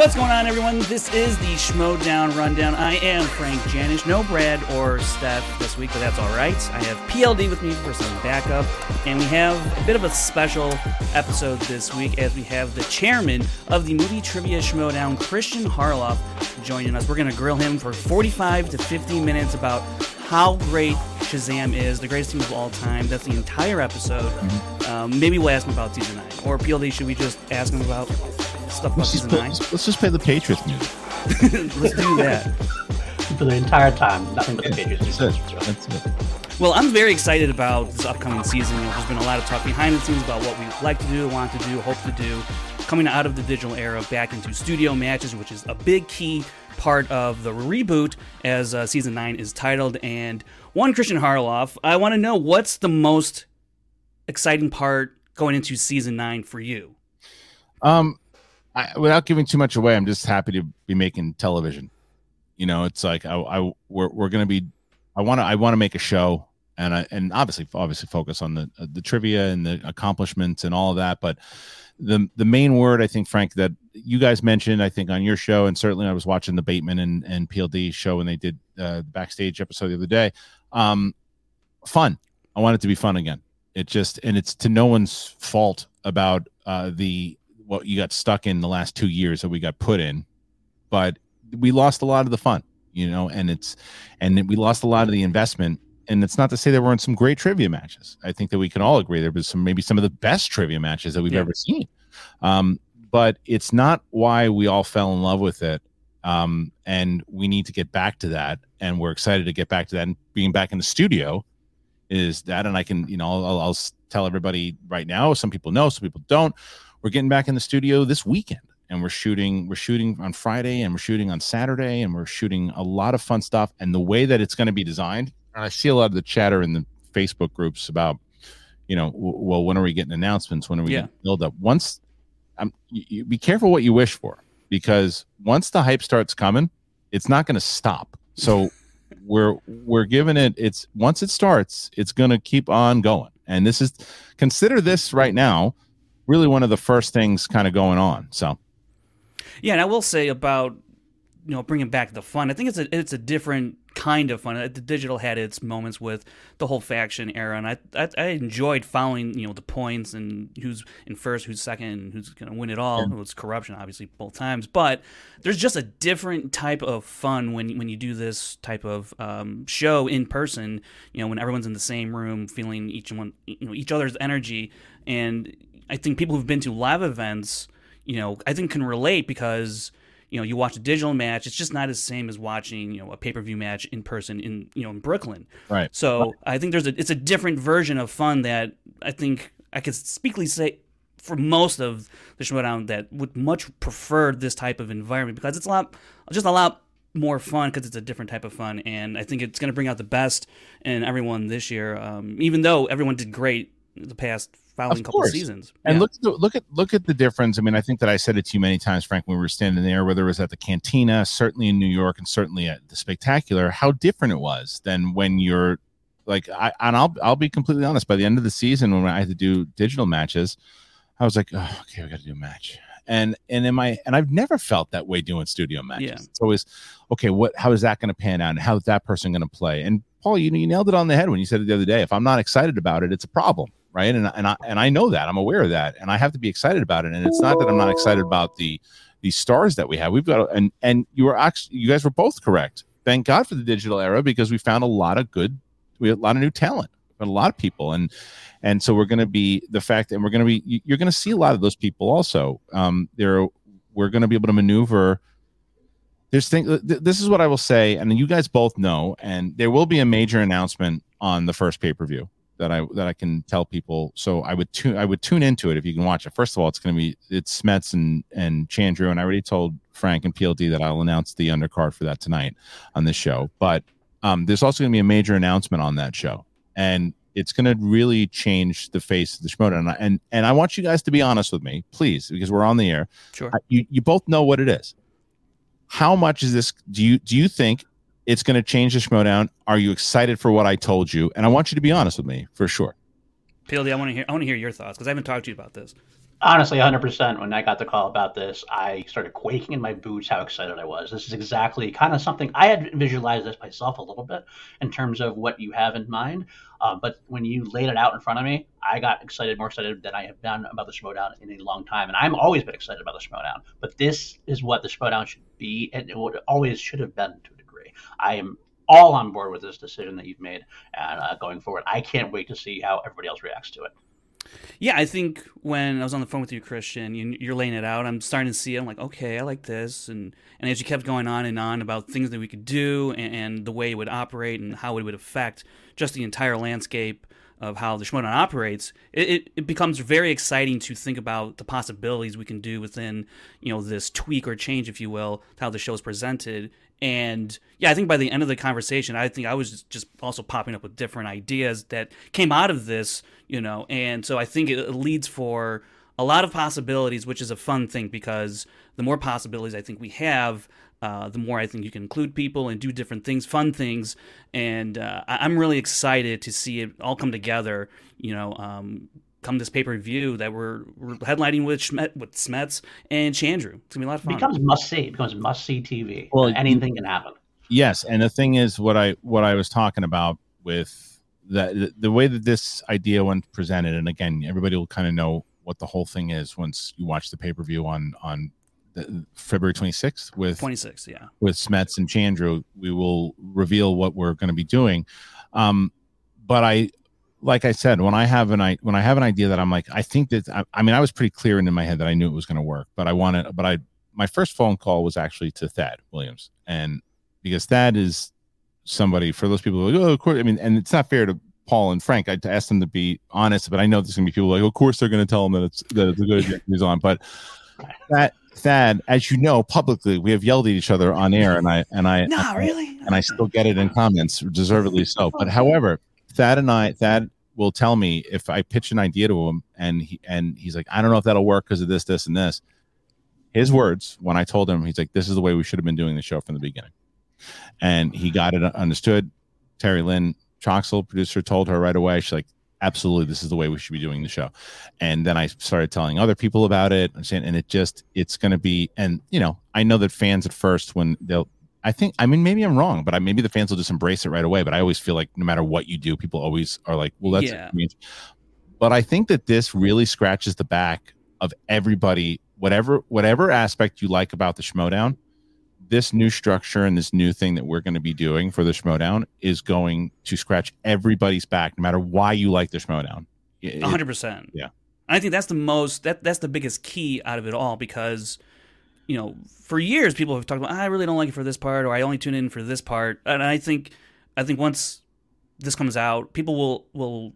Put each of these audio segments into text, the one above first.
What's going on, everyone? This is the Schmoedown Rundown. I am Frank Janisch. No Brad or Steph this week, but that's all right. I have PLD with me for some backup, and we have a bit of a special episode this week as we have the chairman of the Movie Trivia Schmoedown, Christian Harloff, joining us. We're going to grill him for 45 to 50 minutes about how great Shazam is, the greatest team of all time. That's the entire episode. Um, maybe we'll ask him about season nine, or PLD. Should we just ask him about stuff Let's just, season play, nine? let's just play the Patriots music. Let's do that. for the entire time. Nothing but the Patriots. That's it. That's it. Well, I'm very excited about this upcoming season. There's been a lot of talk behind the scenes about what we like to do, want to do, hope to do. Coming out of the digital era, back into studio matches, which is a big key part of the reboot, as uh, season nine is titled. And one Christian Harloff, I want to know what's the most exciting part going into season nine for you. Um, I, without giving too much away, I'm just happy to be making television. You know, it's like I, I we're we're gonna be. I want to I want to make a show, and I and obviously obviously focus on the the trivia and the accomplishments and all of that. But the the main word I think, Frank, that you guys mentioned, I think on your show, and certainly I was watching the Bateman and and PLD show when they did uh, the backstage episode the other day. Um, fun. I want it to be fun again. It just and it's to no one's fault about uh, the what you got stuck in the last two years that we got put in, but we lost a lot of the fun, you know, and it's and we lost a lot of the investment. And it's not to say there weren't some great trivia matches. I think that we can all agree there was some maybe some of the best trivia matches that we've Yeah. ever seen. Um, but it's not why we all fell in love with it. Um, and we need to get back to that. And we're excited to get back to that. And being back in the studio is that. And I can, you know, I'll, I'll, I'll tell everybody right now. Some people know, some people don't. We're getting back in the studio this weekend, and we're shooting. We're shooting on Friday, and we're shooting on Saturday, and we're shooting a lot of fun stuff. And the way that it's going to be designed, and I see a lot of the chatter in the Facebook groups about, you know, w- well, when are we getting announcements? When are we Yeah. getting build up? Once, um, you, you be careful what you wish for because once the hype starts coming, it's not going to stop. So we're we're giving it. It's once it starts, it's going to keep on going. And this is consider this right now really one of the first things kind of going on. So Yeah, and I will say about you know bringing back the fun. I think it's a it's a different kind of fun. The digital had its moments with the whole faction era, and I I, I enjoyed following you know the points and who's in first, who's second, and who's going to win it all. It was corruption, obviously, both times. But there's just a different type of fun when when you do this type of um, show in person. You know, when everyone's in the same room, feeling each one you know each other's energy, and I think people who've been to live events you know, I think can relate because you know you watch a digital match, it's just not the same as watching you know a pay per view match in person in you know in Brooklyn. Right. So I think there's a it's a different version of fun that I think I could speakly say for most of the showdown that would much prefer this type of environment because it's a lot just a lot more fun because it's a different type of fun and I think it's going to bring out the best in everyone this year. Um, even though everyone did great the past following Of couple course. seasons. And Yeah. look at the, look at look at the difference. I mean, I think that I said it to you many times, Frank, when we were standing there, whether it was at the cantina, certainly in New York, and certainly at the spectacular, how different it was than when you're like I and I'll I'll be completely honest. By the end of the season, when I had to do digital matches, I was like, oh, okay, we got to do a match. And and in my and I've never felt that way doing studio matches. Yeah. It's always okay. What how is that going to pan out? And how is that person going to play? And Paul, you you nailed it on the head when you said it the other day. If I'm not excited about it, it's a problem, right? And and I and I know that I'm aware of that, and I have to be excited about it. And it's not that I'm not excited about the the stars that we have. We've got and and you were actually you guys were both correct. Thank God for the digital era because we found a lot of good, we had a lot of new talent, a lot of people and and so we're going to be the fact and we're going to be you- you're going to see a lot of those people also um there we're going to be able to maneuver there's thing th- this is what i will say and you guys both know and there will be a major announcement on the first pay-per-view that i that i can tell people so i would tune i would tune into it if you can watch it first of all it's going to be it's smets and and chandru and i already told frank and pld that i'll announce the undercard for that tonight on this show but um there's also going to be a major announcement on that show and it's going to really change the face of the Schmoedown. And, I- and and I want you guys to be honest with me, please, because we're on the air. Sure. I- You you both know what it is. How much is this? Do you do you think it's going to change the Schmoedown? Are you excited for what I told you? And I want you to be honest with me for sure. PLD, I want to hear I want to hear your thoughts because I haven't talked to you about this. Honestly, 100%. When I got the call about this, I started quaking in my boots how excited I was. This is exactly kind of something I had visualized this myself a little bit in terms of what you have in mind. Uh, but when you laid it out in front of me, I got excited, more excited than I have been about the Schmoedown in a long time. And I'm always been excited about the Schmoedown. But this is what the Schmoedown should be, and it would always should have been to a degree. I am all on board with this decision that you've made and uh, going forward. I can't wait to see how everybody else reacts to it. Yeah, I think when I was on the phone with you, Christian, you, you're laying it out. I'm starting to see it. I'm like, okay, I like this, and and as you kept going on and on about things that we could do and, and the way it would operate and how it would affect just the entire landscape of how the Schmoedown operates, it, it, it becomes very exciting to think about the possibilities we can do within you know this tweak or change, if you will, to how the show is presented. And yeah, I think by the end of the conversation, I think I was just also popping up with different ideas that came out of this, you know. And so I think it leads for a lot of possibilities, which is a fun thing because the more possibilities I think we have, uh, the more I think you can include people and do different things, fun things. And uh, I'm really excited to see it all come together, you know. Um, Come this pay per view that we're, we're headlining with Schmet, with Smets and Chandru. It's gonna be a lot of It fun. becomes must see. It becomes must see TV. Well, anything can happen. Yes, and the thing is, what I what I was talking about with the the, the way that this idea went presented, and again, everybody will kind of know what the whole thing is once you watch the pay per view on on the, February twenty sixth with 26, yeah. with Smets and Chandru. We will reveal what we're going to be doing. Um, but I, like I said, when I have an I when I have an idea that I'm like, I think that I, I mean, I was pretty clear in my head that I knew it was going to work, but I wanted, but I my first phone call was actually to Thad Williams, and because Thad is somebody for those people who are like, oh, of course. I mean, and it's not fair to Paul and Frank. I asked them to be honest, but I know there's going to be people like, of course, they're going to tell them that it's that it's a good he's on. But that Thad, as you know, publicly, we have yelled at each other on air, and I and I No, really? and I still get it in comments, deservedly so. But oh, however, Thad and I, Thad will tell me if I pitch an idea to him, and he and he's like, I don't know if that'll work because of this, this, and this. His words when I told him, he's like, "This is the way we should have been doing the show from the beginning," and he got it uh, understood. Terry Lynn, Troxel, producer, told her right away. She's like, "Absolutely, this is the way we should be doing the show." And then I started telling other people about it, and saying, and it just, it's going to be, and you know, I know that fans at first when they'll I think I mean maybe I'm wrong, but I, maybe the fans will just embrace it right away. But I always feel like no matter what you do, people always are like, "Well, that's." Yeah. But I think that this really scratches the back of everybody, whatever whatever aspect you like about the Schmoedown. This new structure and this new thing that we're going to be doing for the Schmoedown is going to scratch everybody's back, no matter why you like the Schmoedown. A hundred percent. Yeah. I think that's the most that that's the biggest key out of it all because, you know, for years people have talked about I really don't like it for this part or I only tune in for this part. And I think I think once this comes out, people will will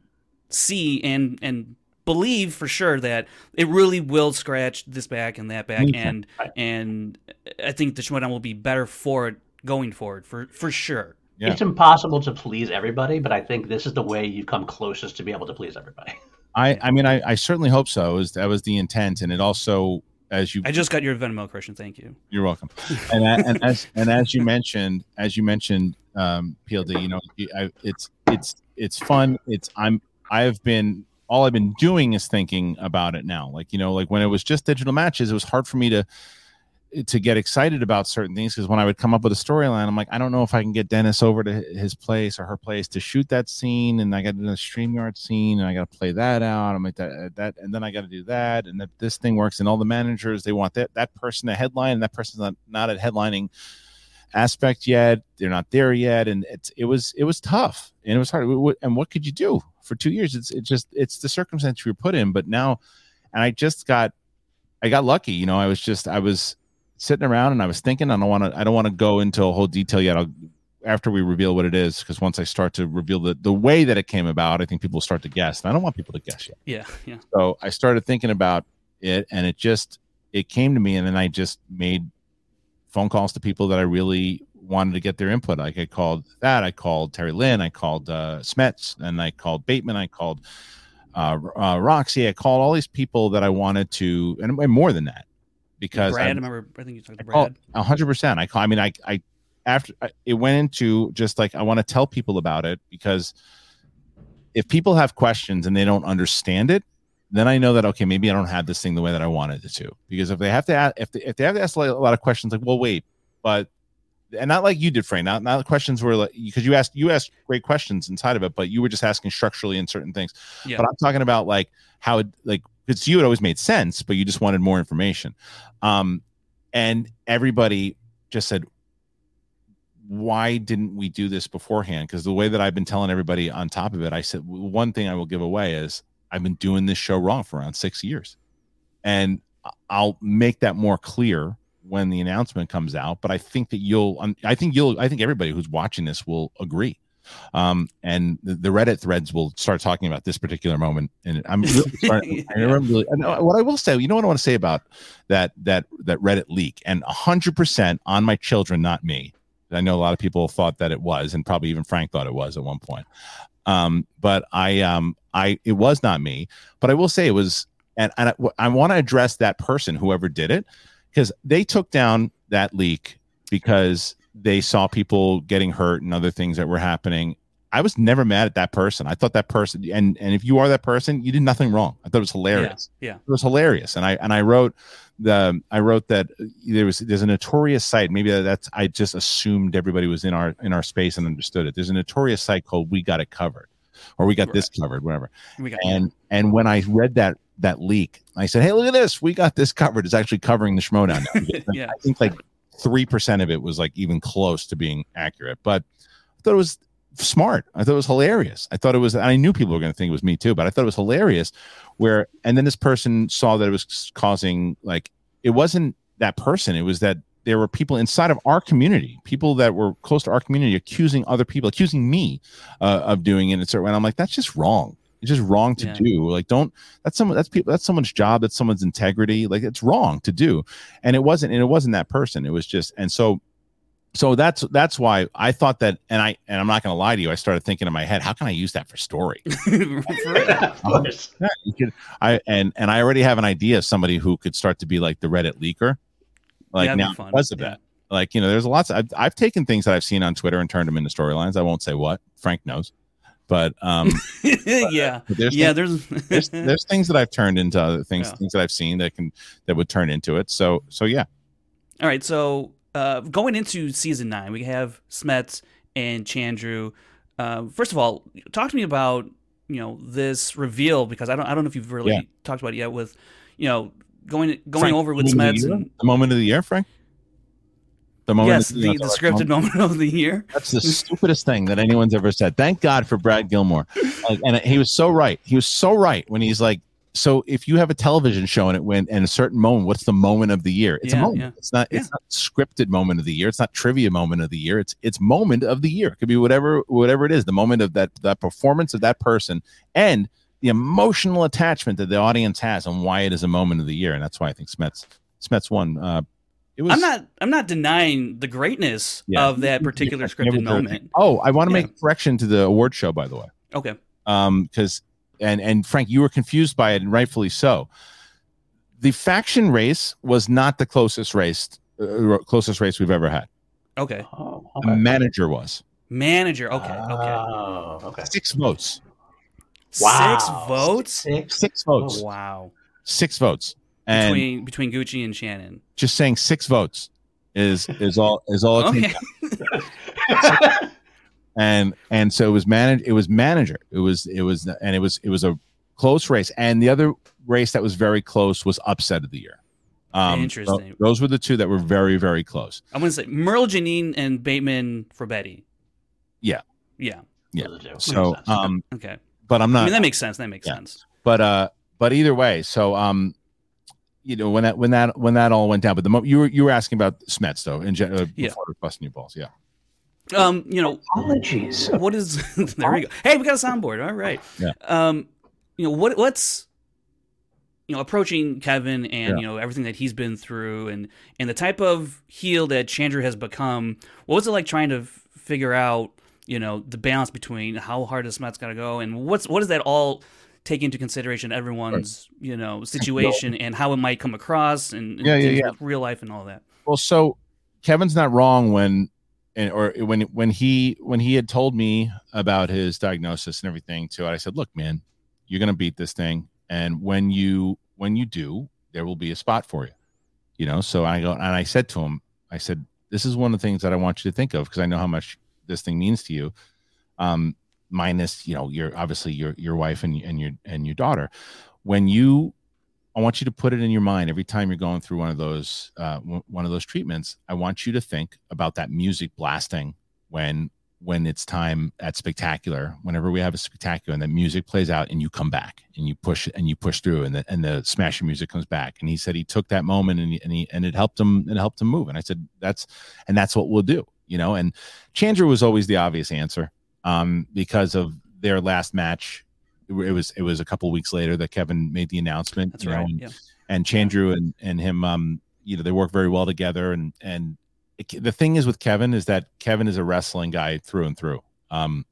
see and and believe for sure that it really will scratch this back and that back mm-hmm. and and I think the Schmoedown will be better for it going forward for for sure. Yeah. It's impossible to please everybody, but I think this is the way you come closest to be able to please everybody. I I mean I, I certainly hope so. Was that was the intent, and it also as you I just got your Venmo, Christian. Thank you. You're welcome. And, and as and as you mentioned, as you mentioned, um, PLD, you know, I, it's it's it's fun. It's I'm I've been all I've been doing is thinking about it now. Like you know, like when it was just digital matches, it was hard for me to to get excited about certain things because when I would come up with a storyline, I'm like, I don't know if I can get Dennis over to his place or her place to shoot that scene, and I got do a StreamYard scene, and I got to play that out. I'm like that, uh, that, and then I got to do that, and that this thing works. And all the managers they want that that person to headline, and that person's not not at headlining aspect yet. They're not there yet, and it's it was it was tough and it was hard. And what could you do for two years? It's it just it's the circumstance you were put in. But now, and I just got I got lucky. You know, I was just I was sitting around and I was thinking. I don't want to I don't want to go into a whole detail yet. I'll after we reveal what it is because once I start to reveal the the way that it came about, I think people will start to guess. And I don't want people to guess yet. Yeah, yeah. So I started thinking about it, and it just it came to me, and then I just made phone calls to people that I really wanted to get their input. Like I called that, I called Terry Lynn, I called uh, Smets, and I called Bateman, I called uh, uh, Roxy, I called all these people that I wanted to, and, and more than that, because Brad, I, I, remember. I think you talked to oh, Brad. hundred percent. I call. I mean, I, I after I, it went into just like I want to tell people about it because if people have questions and they don't understand it, then I know that okay, maybe I don't have this thing the way that I wanted it to. Because if they have to ask, if they, if they have to ask a lot of questions, like, well, wait, but and not like you did, Frank. Not not the questions were like because you asked you asked great questions inside of it, but you were just asking structurally in certain things. Yeah. But I'm talking about like how it like because you it always made sense, but you just wanted more information. Um, and everybody just said, why didn't we do this beforehand? Because the way that I've been telling everybody on top of it, I said one thing I will give away is I've been doing this show wrong for around six years, and I'll make that more clear when the announcement comes out. But I think that you'll, I think you'll, I think everybody who's watching this will agree. Um, and the, the Reddit threads will start talking about this particular moment. And I'm really starting, I really, and uh, what I will say, you know what I want to say about that that that Reddit leak, and hundred percent on my children, not me. I know a lot of people thought that it was, and probably even Frank thought it was at one point. Um, but I, um, I, it was not me. But I will say it was, and, and I, I want to address that person, whoever did it, because they took down that leak because they saw people getting hurt and other things that were happening. I was never mad at that person. I thought that person, and and if you are that person, you did nothing wrong. I thought it was hilarious Yeah. it was hilarious and i and i wrote the i wrote that there was there's a notorious site maybe that's i just assumed everybody was in our in our space and understood it there's a notorious site called we got it covered or we got this covered whatever We got and and when i read that that leak i said hey look at this we got this covered it's actually covering the schmoedown yeah. i think like three percent of it was like even close to being accurate but i thought it was smart. I thought it was hilarious. I thought it was i knew people were going to think it was me too but i thought it was hilarious where and then this person saw that it was causing like it wasn't that person. It was that there were people inside of our community people that were close to our community accusing other people accusing me uh, of doing it and so and i'm like that's just wrong it's just wrong to Yeah. do like don't that's someone that's people that's someone's job that's someone's integrity like it's wrong to do and it wasn't and it wasn't that person it was just and so so that's that's why i thought that and i and i'm not going to lie to you i started thinking in my head how can i use that for story For of course. yeah, you could. I and and I already have an idea of somebody who could start to be like the Reddit leaker, like That'd be now fun, because of yeah. that. Like you know, there's lots. I've I've taken things that I've seen on Twitter and turned them into storylines. I won't say what. Frank knows, but um, yeah. but there's Yeah. things, There's. there's there's things that I've turned into other things, Yeah. things that I've seen that can that would turn into it. So so yeah, All right, so uh, going into season nine, we have Smets and Chandru. Uh, first of all, talk to me about you know this reveal because I don't I don't know if you've really Yeah. talked about it yet with you know going going Frank, over with Smets and the moment of the year, Frank. The moment. yes of the, the scripted moment of the year. That's the stupidest thing that anyone's ever said. Thank God for Brad Gilmore. Like, and he was so right. He was so right when he's like, so if you have a television show and it went in a certain moment, what's the moment of the year? It's a moment. yeah. It's not. It's not scripted moment of the year. It's not trivia moment of the year. It's it's moment of the year. It could be whatever whatever it is. The moment of that that performance of that person and the emotional attachment that the audience has and why it is a moment of the year. And that's why I think Smets Smets won. Uh, it was. I'm not I'm not denying the greatness Yeah. of that particular Never scripted moment. Oh, I want to Yeah. make a correction to the award show, by the way. Okay. um because and and Frank, you were confused by it, and rightfully so. The faction race was not the closest race, uh, closest race we've ever had. Okay. Oh, The manager was Manager. Okay. Okay. Oh, okay. six votes, Wow. Six votes. Six. six votes, Oh, wow. six votes, and Between between Gucci and Shannon. just saying six votes is is all is all it takes. Okay. and and so it was manage it was manager it was it was and it was it was a close race and the other race that was very close was upset of the year um Interesting. tho- those were the two that were very very close I'm gonna say Merle Janine and Bateman for Betty. Yeah. Yeah. Yeah. So um Okay. but i'm not. I mean that makes sense. That makes Yeah. sense. but uh but either way so um you know when that when that when that all went down but the mo- you were you were asking about smets though in gen- uh, Yeah. busting your balls yeah Um, you know, Apologies. what is there we go. Hey, we got a soundboard. All right. Yeah. Um, you know, what what's you know, approaching Kevin and Yeah. you know everything that he's been through and and the type of heel that Chandru has become. What was it like trying to f- figure out, you know, the balance between how hard is Smet's got to go and what's what does that all take into consideration everyone's, you know, situation and how it might come across and, and Yeah, yeah, yeah. real life and all that. Well, so Kevin's not wrong when, and or when when he when he had told me about his diagnosis and everything too. I said, "Look, man, you're gonna beat this thing, and when you when you do, there will be a spot for you." You know. So I go and I said to him, I said, "This is one of the things that I want you to think of because I know how much this thing means to you." Um, minus, you know, your obviously your your wife and and your and your daughter. When you I want you to put it in your mind every time you're going through one of those uh, w- one of those treatments. I want you to think about that music blasting when when it's time at spectacular. Whenever we have a spectacular and the music plays out and you come back and you push and you push through and the and the smashing music comes back. And he said he took that moment and he, and he and it helped him it helped him move. And I said that's and that's what we'll do. You know. And Chandru was always the obvious answer um, because of their last match. It was it was a couple weeks later that Kevin made the announcement. That's know, right. and- Yeah. and Chandru and and him um you know they work very well together and and it, the thing is with Kevin is that Kevin is a wrestling guy through and through um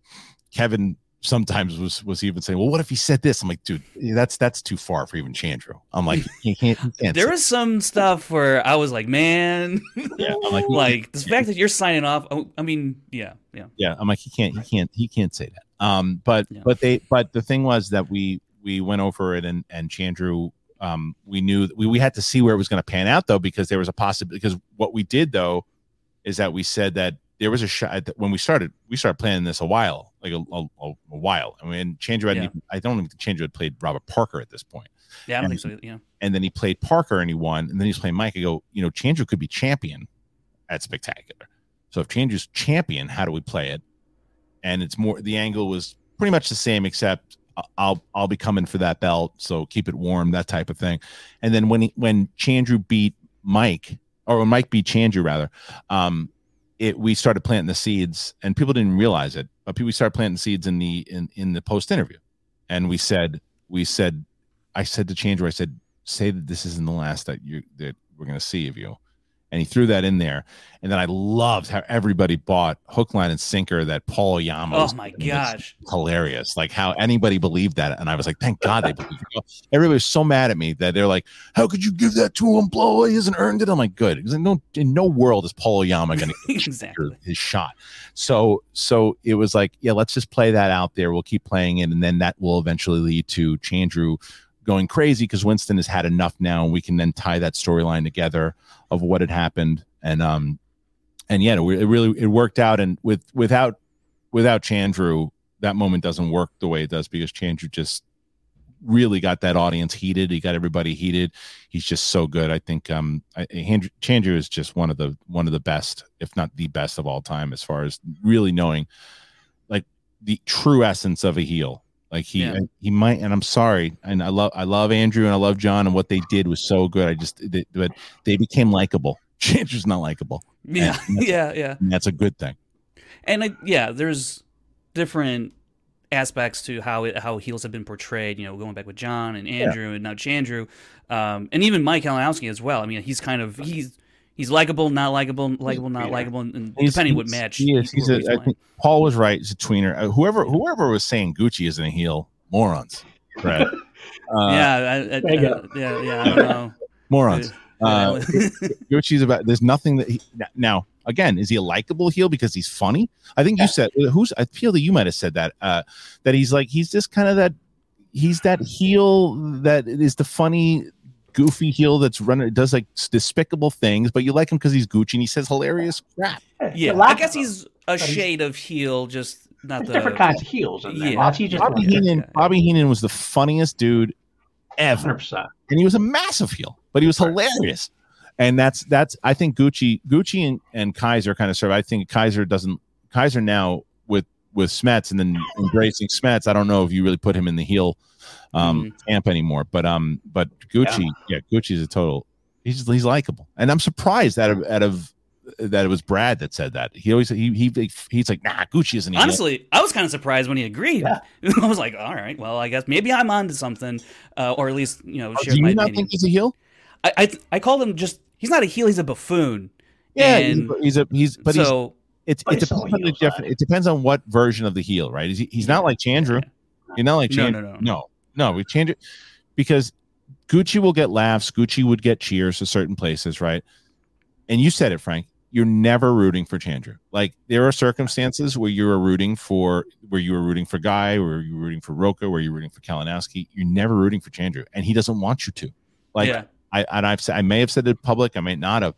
Kevin sometimes was was even saying well what if he said this? I'm like dude that's that's too far for even Chandru. I'm like he can't, he can't There was some stuff where I was like, man, yeah I'm like, like the fact that you're signing off. oh, I mean, yeah, yeah, yeah i'm like he can't he can't he can't say that. Um but Yeah. but they but the thing was that we we went over it and and chandru um we knew we, we had to see where it was going to pan out though because there was a possibility because what we did though is that we said that there was a shot when we started we started planning this a while like a, a, a while i mean chandru hadn't Yeah. even, i don't even think chandru had played robert parker at this point yeah. I don't And- think so. Yeah, and then he played Parker and he won, and then he's playing Mike. I go, you know, Chandru could be champion at Spectacular. So if Chandru's champion, how do we play it? And it's more the angle was pretty much the same, except I'll I'll be coming for that belt, so keep it warm, that type of thing. And then when he, when Chandru beat Mike, or when Mike beat Chandru rather, um, it we started planting the seeds, and people didn't realize it, but we started planting seeds in the in in the post interview, and we said we said I said to Chandru, I said say that this isn't the last that you that we're going to see of you and he threw that in there and then i loved how everybody bought hook line and sinker that paul Yama. Oh my gosh. hilarious like how anybody believed that and i was like thank god they believed it. everybody was so mad at me that they're like how could you give that to him blah he hasn't earned it i'm like good because no in no world is paul Yama going to exactly. his shot. So so it was like, yeah, let's just play that out there. We'll keep playing it, and then that will eventually lead to Chandru going crazy because Winston has had enough now, and we can then tie that storyline together of what had happened. And um and yeah, it it really it worked out. And with without without Chandru, that moment doesn't work the way it does because Chandru just really got that audience heated. He got everybody heated. He's just so good. I think um I, Hand- Chandru is just one of the one of the best, if not the best of all time, as far as really knowing like the true essence of a heel. Like he Yeah. he might, and I'm sorry, and I love I love Andrew and I love John, and what they did was so good. I just they, but they became likable. Chandru's not likable, Yeah, yeah, yeah. that's a good thing. And I, yeah, there's different aspects to how it, how heels have been portrayed. You know, going back with John and Andrew and now Chandru, um, and even Mike Kalinowski as well. I mean, he's kind of he's he's likable, not likable, likable, not Yeah. likable, and He's- depending what match. He is. He's who a, I think Paul was right. He's a tweener. Uh, whoever whoever was saying Gucci isn't a heel, morons. Brad. Uh, yeah, I, I, I- yeah, yeah. I don't know. morons. Uh, Gucci's about. There's nothing that he now. Again, is he a likable heel because he's funny? I think you said who's. I feel that you might have said that. Uh, that he's like he's just kind of that. He's that heel that is the funny, goofy heel that's running does like despicable things, but you like him because he's Gucci and he says hilarious crap. yeah, The I guess he's a shade of heel, just not There's the different kinds of heels in there. Yeah. Monty just Bobby Yeah. Heenan. Bobby Heenan was the funniest dude ever. 100%. and he was a massive heel, but he was hilarious. And that's that's I think Gucci Gucci and, and Kaiser kind of serve. I think Kaiser doesn't Kaiser now with Smets and then embracing Smets. I don't know if you really put him in the heel um Mm-hmm. camp anymore, but um but Gucci yeah, Gucci's a total he's he's likable. And I'm surprised out of out of that it was Brad that said that. He always he he he's like nah Gucci isn't a heel. Honestly, I was kind of surprised when he agreed. Yeah. I was like, all right, well, I guess maybe I'm onto something, uh, or at least you know, Oh, share Do my you not opinion. think he's a heel? I, I I called him just he's not a heel, he's a buffoon. Yeah, he's, a- he's a he's but he's so it's But it depends on the different. side. It depends on what version of the heel, right? Is he, he's not like Chandru. You're not like No, no, no. no, no. We change it because Gucci will get laughs. Gucci would get cheers to certain places, right? And you said it, Frank. You're never rooting for Chandru. Like there are circumstances where you are rooting for where you were rooting for Guy, where you're rooting for Rocha, where you're rooting for Kalinowski. You're never rooting for Chandru, and he doesn't want you to. Like yeah, I and I've said I may have said it public, I may not have.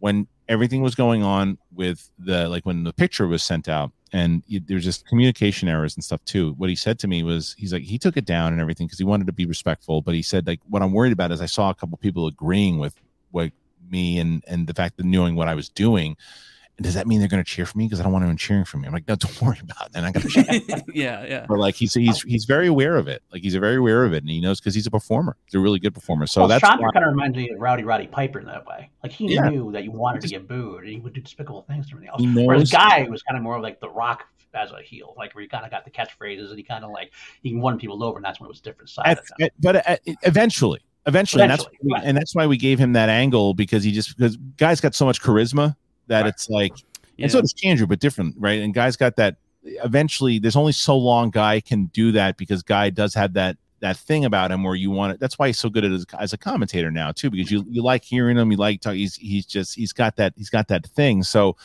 When everything was going on with the like when the picture was sent out and there's just communication errors and stuff too. What he said to me was he's like he took it down and everything because he wanted to be respectful, but he said like what I'm worried about is I saw a couple people agreeing with what me and and the fact that knowing what I was doing. And does that mean they're going to cheer for me because I don't want anyone cheering for me? I'm like, no, don't worry about it. And I got to yeah, yeah. but like he's he's he's very aware of it. Like he's very aware of it, and he knows because he's a performer. He's a really good performer. So well, that's Chandru why- kind of reminds me of Rowdy Roddy Piper in that way. Like he Yeah. knew that you wanted to get booed, and he would do despicable things to everything else. he knows. Whereas Guy was kind of more of like the Rock as a heel, like where he kind of got the catchphrases, and he kind of like he won people over, and that's when it was a different side at, of him. but at, uh, eventually, eventually, and that's right. and that's why we gave him that angle because he just because guy's got so much charisma that Right. it's like, yeah. and so does Chandru, but different, right? And guy's got that. Eventually, there's only so long guy can do that because guy does have that that thing about him where you want it. That's why he's so good at as, as a commentator now too because you you like hearing him, you like talk, he's he's just he's got that he's got that thing. So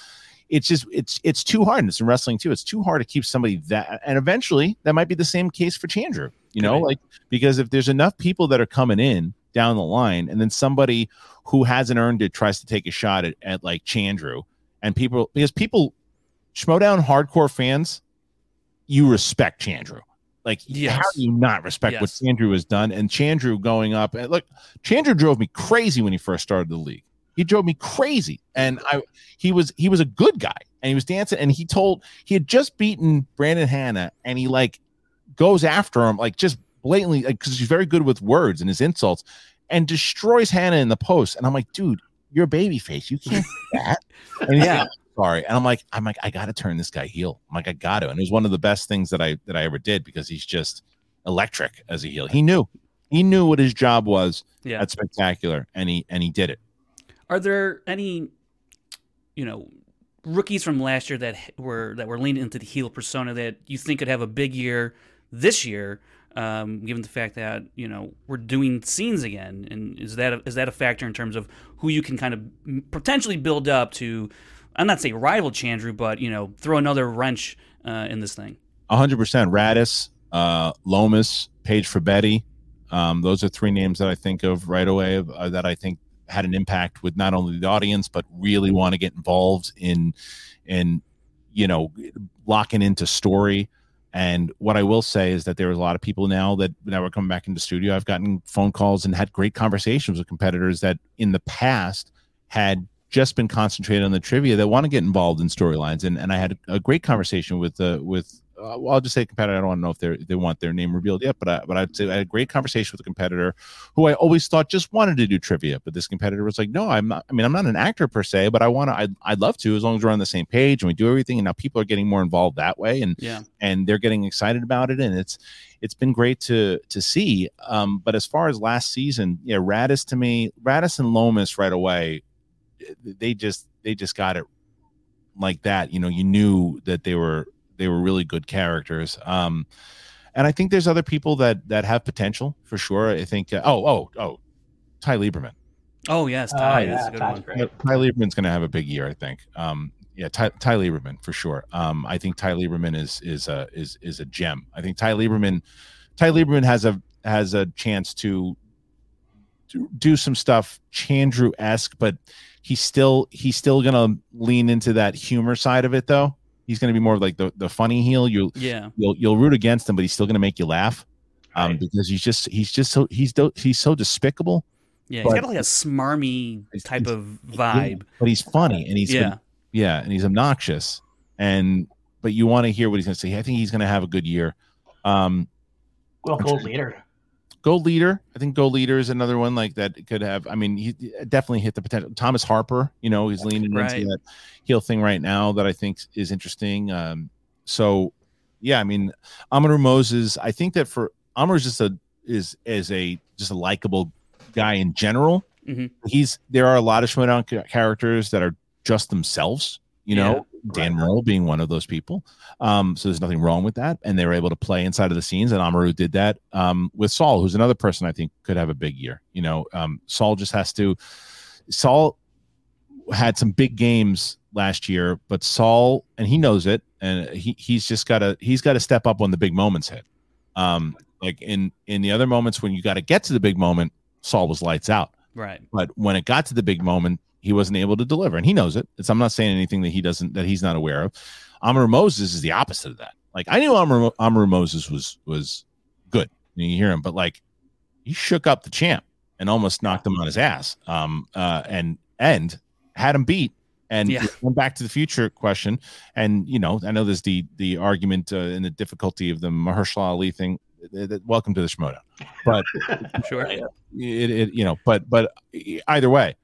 it's just it's it's too hard. And it's in wrestling too. It's too hard to keep somebody that. And eventually, that might be the same case for Chandru. You know, be. like because if there's enough people that are coming in down the line, and then somebody who hasn't earned it tries to take a shot at, at like Chandru, and people because people Schmoedown hardcore fans, you respect Chandru. Like, Yes. how do you not respect Yes. what Chandru has done? And Chandru going up and look, Chandru drove me crazy when he first started the league. He drove me crazy, and I he was he was a good guy, and he was dancing, and he told he had just beaten Brandon Hanna, and he like goes after him like just blatantly because he's very good with words and his insults, and destroys Hanna in the post. And I'm like, dude, you're a baby face. You can't do that. And Yeah. like, sorry. And I'm like, I'm like, I gotta turn this guy heel. I'm like, I got to. And it was one of the best things that I that I ever did because he's just electric as a heel. He knew. He knew what his job was yeah. at spectacular and he and he did it. Are there any, you know, rookies from last year that were that were leaning into the heel persona that you think could have a big year this year? Um, given the fact that you know we're doing scenes again, and is that a, is that a factor in terms of who you can kind of potentially build up to? I'm not saying rival Chandru, but you know, throw another wrench uh, in this thing. hundred percent. Radis, uh, Lomas, Paige Fabetti. Um, those are three names that I think of right away uh, that I think had an impact with not only the audience but really want to get involved in in you know locking into story. And what I will say is that there are a lot of people now that that were coming back into studio. I've gotten phone calls and had great conversations with competitors that in the past had just been concentrated on the trivia that want to get involved in storylines. And and I had a great conversation with uh, with I'll just say competitor. I don't want to know if they they want their name revealed yet, but I, but I'd say I had a great conversation with a competitor who I always thought just wanted to do trivia, but this competitor was like, no, I'm not. I mean, I'm not an actor per se, but I want to. I'd, I'd love to as long as we're on the same page and we do everything. And now people are getting more involved that way, and Yeah, and they're getting excited about it and it's it's been great to to see um but as far as last season yeah radis to me radis and lomas right away they just they just got it like that you know you knew that they were they were really good characters um and I think there's other people that that have potential for sure. I think. Uh, oh, oh, oh, Ty Lieberman. Oh yes, Oh, Ty yeah, is a good Ty's one. great. Ty Lieberman's going to have a big year, I think. Um, yeah, Ty, Ty Lieberman for sure. Um, I think Ty Lieberman is is a is is a gem. I think Ty Lieberman, Ty Lieberman has a has a chance to, to do some stuff Chandru esque, but he's still he's still going to lean into that humor side of it though. He's going to be more of like the the funny heel. You Yeah, you'll you'll root against him, but he's still going to make you laugh. Um, Right. because he's just he's just so he's do, he's so despicable. yeah. he's got like a smarmy type of vibe. but he's funny and he's Yeah, yeah, and he's obnoxious. And but you want to hear what he's going to say. I think he's going to have a good year. Um, Well, gold leader. Gold Leader, I think Gold Leader is another one like that could have. I mean, he definitely hit the potential. Thomas Harper, you know, he's leaning Right. into that heel thing right now that I think is interesting. Um, so yeah, I mean, Amaru Moses. I think that for Amaru is just a is is a just a likable guy in general. Mhm. He's there are a lot of Schmoedown characters that are just themselves. You know, Dan Merle being one of those people. Um, so there's nothing wrong with that. And they were able to play inside of the scenes. And Amaru did that um, with Saul, who's another person I think could have a big year. You know, um, Saul just has to. Saul had some big games last year, but Saul, and he knows it, and he he's just got to he's got to step up when the big moments hit. Um, like in in the other moments when you got to get to the big moment, Saul was lights out. right. But when it got to the big moment, he wasn't able to deliver, and he knows it. It's, I'm not saying anything that he doesn't that he's not aware of. Amaru Moses is the opposite of that. Like I knew Amaru, Amaru Moses was was good. You, hear him, but like he shook up the champ and almost knocked him on his ass. Um, uh, and and had him beat. And Yeah. went back to the future question, and you know, I know there's the the argument uh, and the difficulty of the Mahershala Ali thing. Uh, Welcome to the Schmoda, but I'm Sure. it, it you know but but either way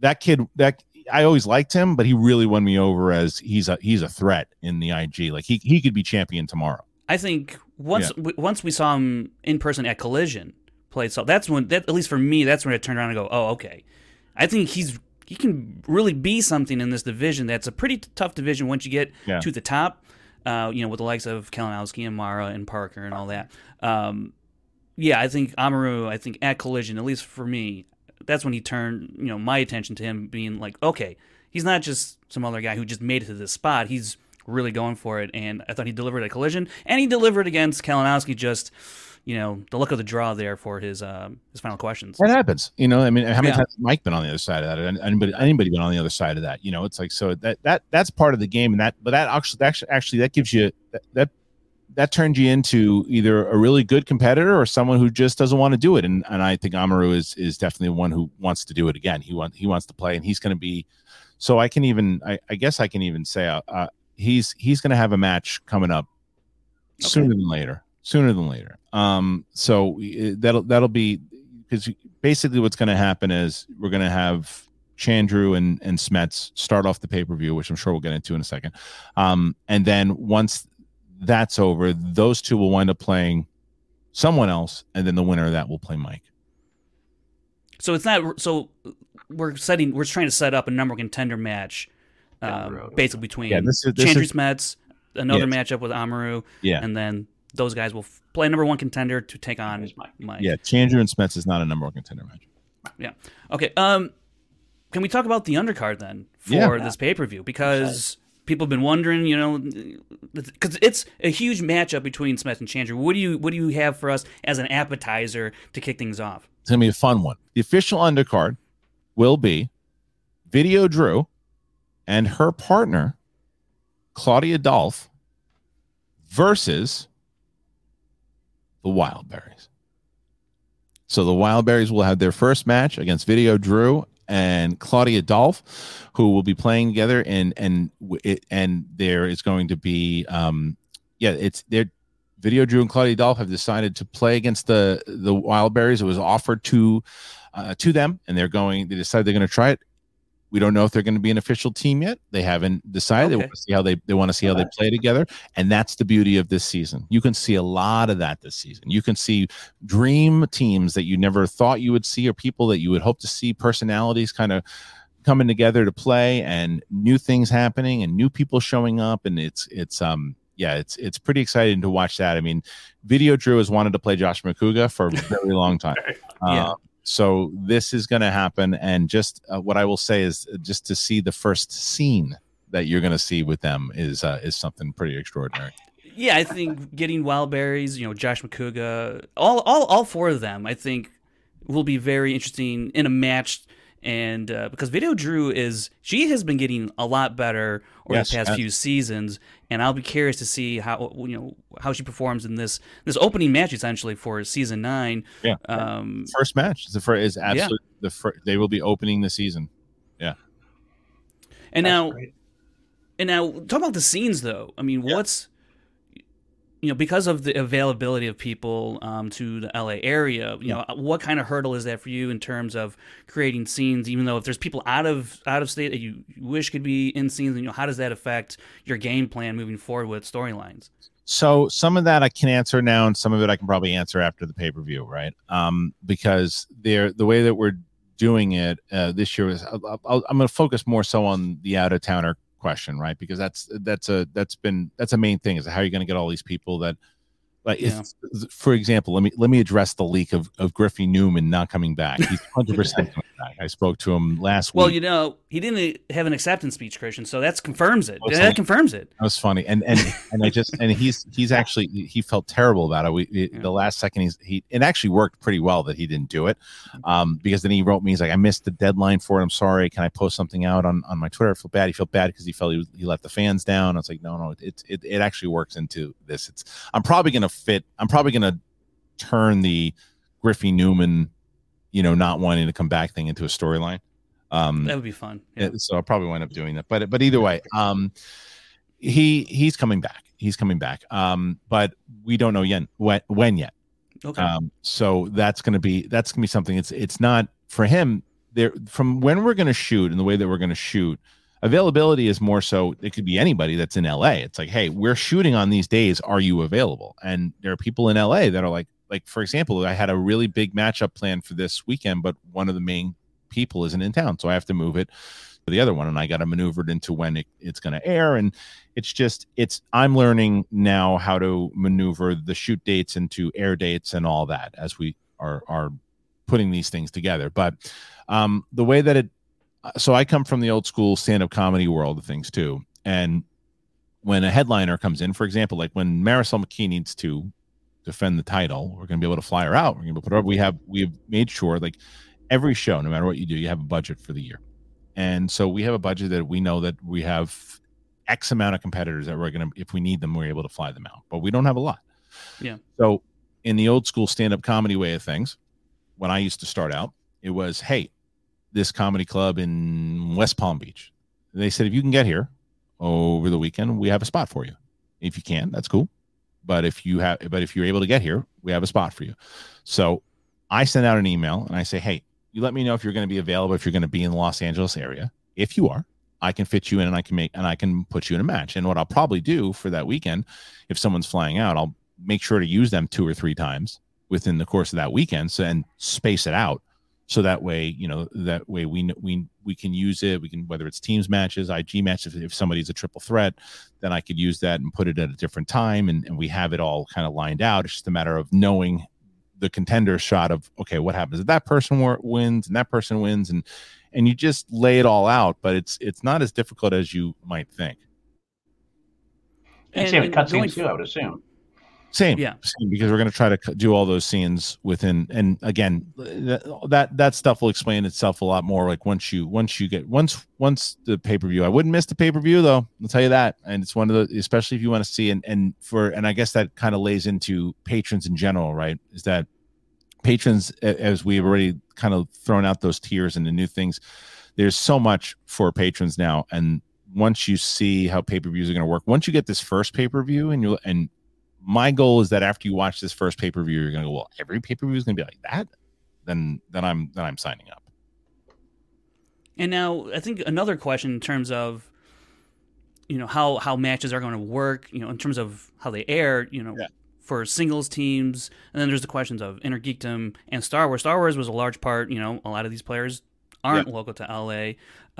that kid that i always liked him but he really won me over as he's a he's a threat in the ig like he, he could be champion tomorrow. I think once w- once we saw him in person at Collision play so that's when that at least for me that's when I turned around and go oh okay. I think he's he can really be something in this division that's a pretty t- tough division once you get Yeah. to the top uh, you know with the likes of Kalinowski and Mara and Parker and all that. Um, yeah I think Amaru I think at Collision at least for me that's when he turned you know my attention to him being like okay he's not just some other guy who just made it to this spot. He's really going for it. And I thought he delivered a Collision and he delivered against Kalinowski just you know the look of the draw there for his um, his final questions. That happens. You know i mean how many Yeah. times has mike been on the other side of that? And anybody anybody been on the other side of that? You know it's like so that that that's part of the game and that but that actually actually actually that gives you that that, that turns you into either a really good competitor or someone who just doesn't want to do it. And and i think amaru is is definitely one who wants to do it again. He wants he wants to play and he's going to be so i can even i, I guess i can even say uh, uh he's he's going to have a match coming up sooner than later sooner than later. Um so uh, that'll that'll be because basically what's going to happen is we're going to have Chandru and and Smets start off the pay per view, which I'm sure we'll get into in a second. Um, and then once that's over, those two will wind up playing someone else, and then the winner of that will play Mike. so it's not so we're setting we're trying to set up a number one contender match Down um, road. basically between Yeah, this is- this Chandru is- Smets another Yes. matchup with Amaru Yeah, and then those guys will f- play number one contender to take on Mike. Mike. yeah. Chandru and Smets is not a number one contender match. Yeah. Okay. Um, can we talk about the undercard then for Yeah. this pay per view? Because people have been wondering, you know, because it's a huge matchup between Smith and Chandru. What do you what do you have for us as an appetizer to kick things off? It's gonna be a fun one. The official undercard will be Video Drew and her partner Claudia Dolph versus the Wildberries. So the Wildberries will have their first match against Video Drew and Claudia Dolph, who will be playing together, and and it, and there is going to be um yeah it's there. Video Drew and Claudia Dolph have decided to play against the the Wildberries. It was offered to uh, to them, and they're going. They decided they're going to try it. We don't know if they're going to be an official team yet. They haven't decided. They want to see how they they want to see how they play together, and that's the beauty of this season. You can see a lot of that this season. You can see dream teams that you never thought you would see, or people that you would hope to see, personalities kind of coming together to play, and new things happening, and new people showing up, and it's it's um yeah, it's it's pretty exciting to watch that. I mean, Video Drew has wanted to play Josh Macuga for a very long time. Yeah. Uh, so this is going to happen, and just uh, what I will say is uh, just to see the first scene that you're going to see with them is uh, is something pretty extraordinary. Yeah, I think getting Wild Berries, you know, Josh Macuga, all all all four of them, I think will be very interesting in a match. And uh, because Video Drew is, she has been getting a lot better over Yes, the past few seasons, and I'll be curious to see how you know how she performs in this this opening match essentially for season nine. Yeah. Um, First match is the first is absolutely the first. They will be opening the season. Yeah, and That's now great. And now, talk about the scenes, though. I mean, what's you know because of the availability of people um, to the LA area, you know, what kind of hurdle is that for you in terms of creating scenes? Even though if there's people out of out of state that you wish could be in scenes, you know, how does that affect your game plan moving forward with storylines? So some of that I can answer now, and some of it I can probably answer after the pay per view, right? Um, because they're the way that we're doing it uh, this year is I'll, I'll, I'm going to focus more so on the out of towner question, right? Because that's that's a that's been that's a main thing is how are you going to get all these people that like if, for example, let me let me address the leak of of Griffin Newman not coming back. He's 100 percent coming. I spoke to him last Well, week. Well, you know, he didn't have an acceptance speech, Christian, so that confirms it. That confirms it. That was funny, and and and I just and he's he's actually he felt terrible about it. We it, the last second he's he it actually worked pretty well that he didn't do it, um because then he wrote me he's like I missed the deadline for it. I'm sorry. Can I post something out on on my Twitter? I feel bad. He felt bad because he felt he, was- he let the fans down. I was like no no it it it actually works into this. It's I'm probably gonna fit. I'm probably gonna turn the Griffin Newman, you know, not wanting to come back thing into a storyline. Um, That would be fun. Yeah. so I'll probably wind up doing that. But but either way, um, he he's coming back. He's coming back. Um, but we don't know yet when when yet. Okay. Um, so that's gonna be that's gonna be something. It's it's not for him. There from when we're gonna shoot and the way that we're gonna shoot. Availability is more so it could be anybody that's in LA. It's like, hey, we're shooting on these days. Are you available? And there are people in LA that are like, like for example, I had a really big matchup plan for this weekend, but one of the main people isn't in town, so I have to move it to the other one, and I got to maneuver it into when it, it's going to air. And it's just it's I'm learning now how to maneuver the shoot dates into air dates and all that as we are are putting these things together. But um, the way that it so I come from the old school stand up comedy world of things too, and when a headliner comes in, for example, like when Marisol McKee needs to defend the title, we're going to be able to fly her out. We're going to put her. We have we have made sure like every show, no matter what you do, you have a budget for the year. And so we have a budget that we know that we have X amount of competitors that we're going to, if we need them, we're able to fly them out. But we don't have a lot. Yeah. So in the old school stand up comedy way of things, when I used to start out, it was, hey, this comedy club in West Palm Beach. They said, if you can get here over the weekend, we have a spot for you. If you can, that's cool. But if you have, but if you're able to get here, we have a spot for you. So I send out an email and I say, hey, you let me know if you're going to be available, if you're going to be in the Los Angeles area. If you are, I can fit you in and I can make and I can put you in a match. And what I'll probably do for that weekend, if someone's flying out, I'll make sure to use them two or three times within the course of that weekend, so and space it out. So that way, you know, that way we kn- we we can use it. We can whether it's teams matches, IG matches. If, if somebody's a triple threat, then I could use that and put it at a different time, and, and we have it all kind of lined out. It's just a matter of knowing the contender shot of okay, what happens if that person wa- wins and that person wins, and and you just lay it all out. But it's it's not as difficult as you might think. And, And- same with and cutscenes too, I would assume. Same, Yeah. same, because we're going to try to do all those scenes within, and again, that that, stuff will explain itself a lot more. Like once you once you get once once the pay per view, I wouldn't miss the pay per view though. I'll tell you that, and it's one of the especially if you want to see and and for and I guess that kind of lays into patrons in general, right? Is that patrons as we've already kind of thrown out those tiers and the new things. There's so much for patrons now, and once you see how pay per views are going to work, once you get this first pay per view and you and my goal is that after you watch this first pay per view, you're gonna go, well, every pay per view is gonna be like that. Then then I'm then I'm signing up. And now I think another question in terms of you know how how matches are going to work, you know, in terms of how they air, you know, Yeah. for singles teams, and then there's the questions of Inner Geekdom and Star Wars. Star Wars was a large part, you know, a lot of these players aren't local to LA.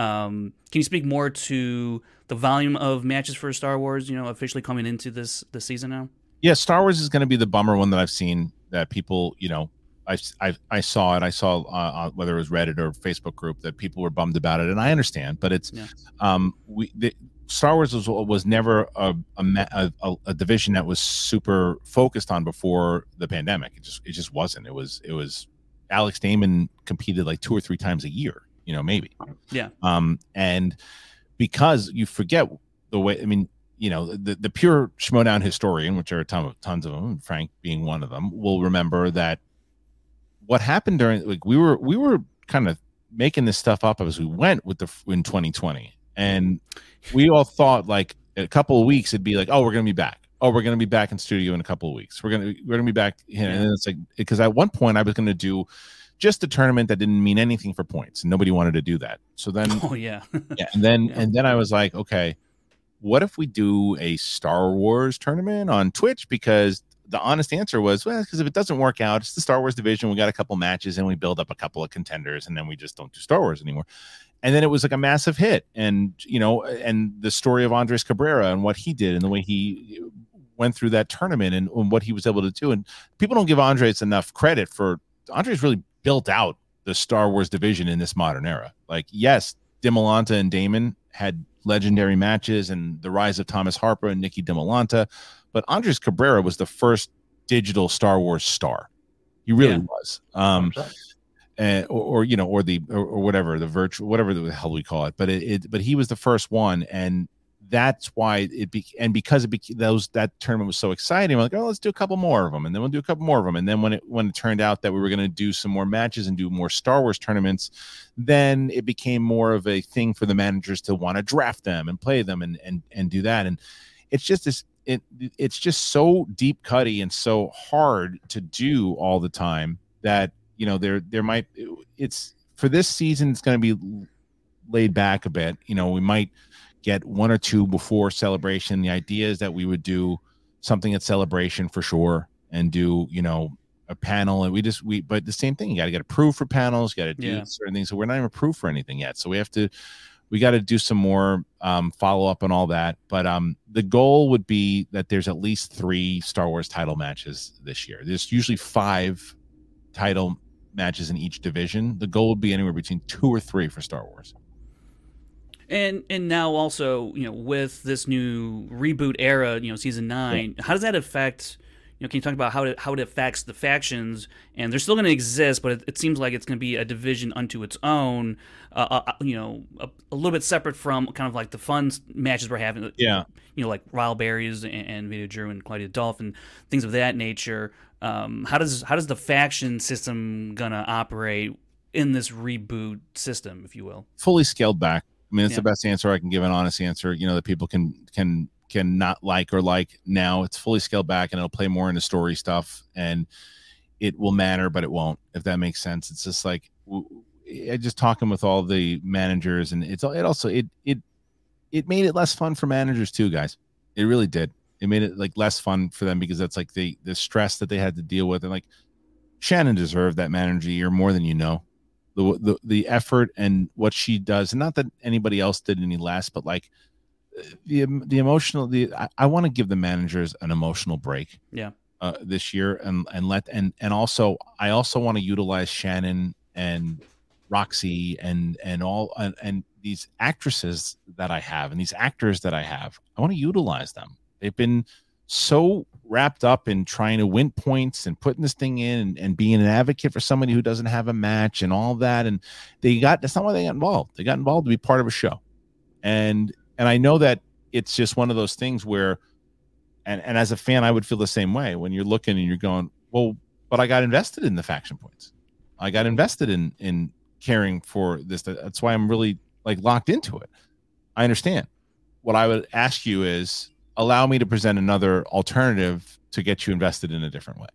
Um, can you speak more to the volume of matches for Star Wars? You know, officially coming into this this season now. Yeah, Star Wars is going to be the bummer one that I've seen that people, you know, I I, I saw it. I saw uh, whether it was Reddit or Facebook group that people were bummed about it, and I understand. But it's, yeah. um, we the, Star Wars was was never a a, a a, division that was super focused on before the pandemic. It just it just wasn't. It was it was Alex Damon competed like two or three times a year, you know, maybe. Yeah. Um, and because you forget the way, I mean, you know, the, the pure Schmoedown historian, which are a ton of, tons of them, Frank being one of them, will remember that what happened during like we were we were kind of making this stuff up as we went with the in 2020, and we all thought like a couple of weeks it'd be like, oh, we're gonna be back oh, we're to be back in studio in a couple of weeks. We're to we're to be back here. And then it's like because at one point I was to do just a tournament that didn't mean anything for points, and nobody wanted to do that. So then, oh yeah, yeah, and then yeah. and then I was like, okay, what if we do a Star Wars tournament on Twitch? Because the honest answer was, well, because if it doesn't work out, it's the Star Wars division. We got a couple matches and we build up a couple of contenders, and then we just don't do Star Wars anymore and then it was like a massive hit and you know and the story of andres cabrera and what he did and the way he went through that tournament and, and, what he was able to do. And people don't give Andres enough credit for Andres really built out the Star Wars division in this modern era. Like, yes, Dimolanta and Damon had legendary matches and the rise of Thomas Harper and Nikki Dimolanta, but Andres Cabrera was the first digital Star Wars star. He really yeah. was. Um, and, or, or, you know, or the or, or, whatever the virtual, whatever the hell we call it. But it, it, but he was the first one, and that's why it be and because it became those that tournament was so exciting we're like oh let's do a couple more of them and then we'll do a couple more of them and then when it when it turned out that we were going to do some more matches and do more star wars tournaments then it became more of a thing for the managers to want to draft them and play them and and and do that. And it's just this it it's just so deep cutty and so hard to do all the time that you know there there might it's for this season it's going to be laid back a bit. You know we might get one or two before celebration. The idea is that we would do something at celebration for sure and do, you know, a panel. And we just we but the same thing you got to get approved for panels you got to do yeah. certain things. So we're not even approved for anything yet. So we have to we got to do some more um, follow up and all that. But um the goal would be that there's at least three star wars title matches this year. There's usually five title matches in each division. The goal would be anywhere between two or three for star wars and and now also, you know, with this new reboot era, you know, season nine, yeah. how does that affect? You know, can you talk about how it how it affects the factions? And they're still going to exist, but it, it, seems like it's going to be a division unto its own. Uh, uh, uh, you know, a, a, little bit separate from kind of like the fun matches we're having. Yeah. You know, like Ryle Barrios and, and Vito Drew and Claudia Dolphin, things of that nature. Um, how does how does the faction system gonna operate in this reboot system, if you will? Fully scaled back. I mean, it's yeah. the best answer I can give, an honest answer. You know, that people can can can not like or like now. It's fully scaled back, and it'll play more into story stuff, and it will matter, but it won't. If that makes sense, it's just like I just talking with all the managers, and it's it also it it it made it less fun for managers too, guys. It really did. It made it like less fun for them because that's like the the stress that they had to deal with, and like Shannon deserved that manager year more than you know the, the the effort and what she does and not that anybody else did any less but like the the emotional the i, I want to give the managers an emotional break. Yeah. Uh, this year and and let and and also i also want to utilize shannon and roxy and and all and, and these actresses that i have and these actors that i have. I want to utilize them. They've been so wrapped up in trying to win points and putting this thing in and, and, being an advocate for somebody who doesn't have a match and all that. And they got that's not why they got involved. They got involved to be part of a show. And and I know that it's just one of those things where and, and as a fan, I would feel the same way when you're looking and you're going, Well, but I got invested in the faction points. I got invested in in caring for this. That's why I'm really like locked into it. I understand. What I would ask you is allow me to present another alternative to get you invested in a different way.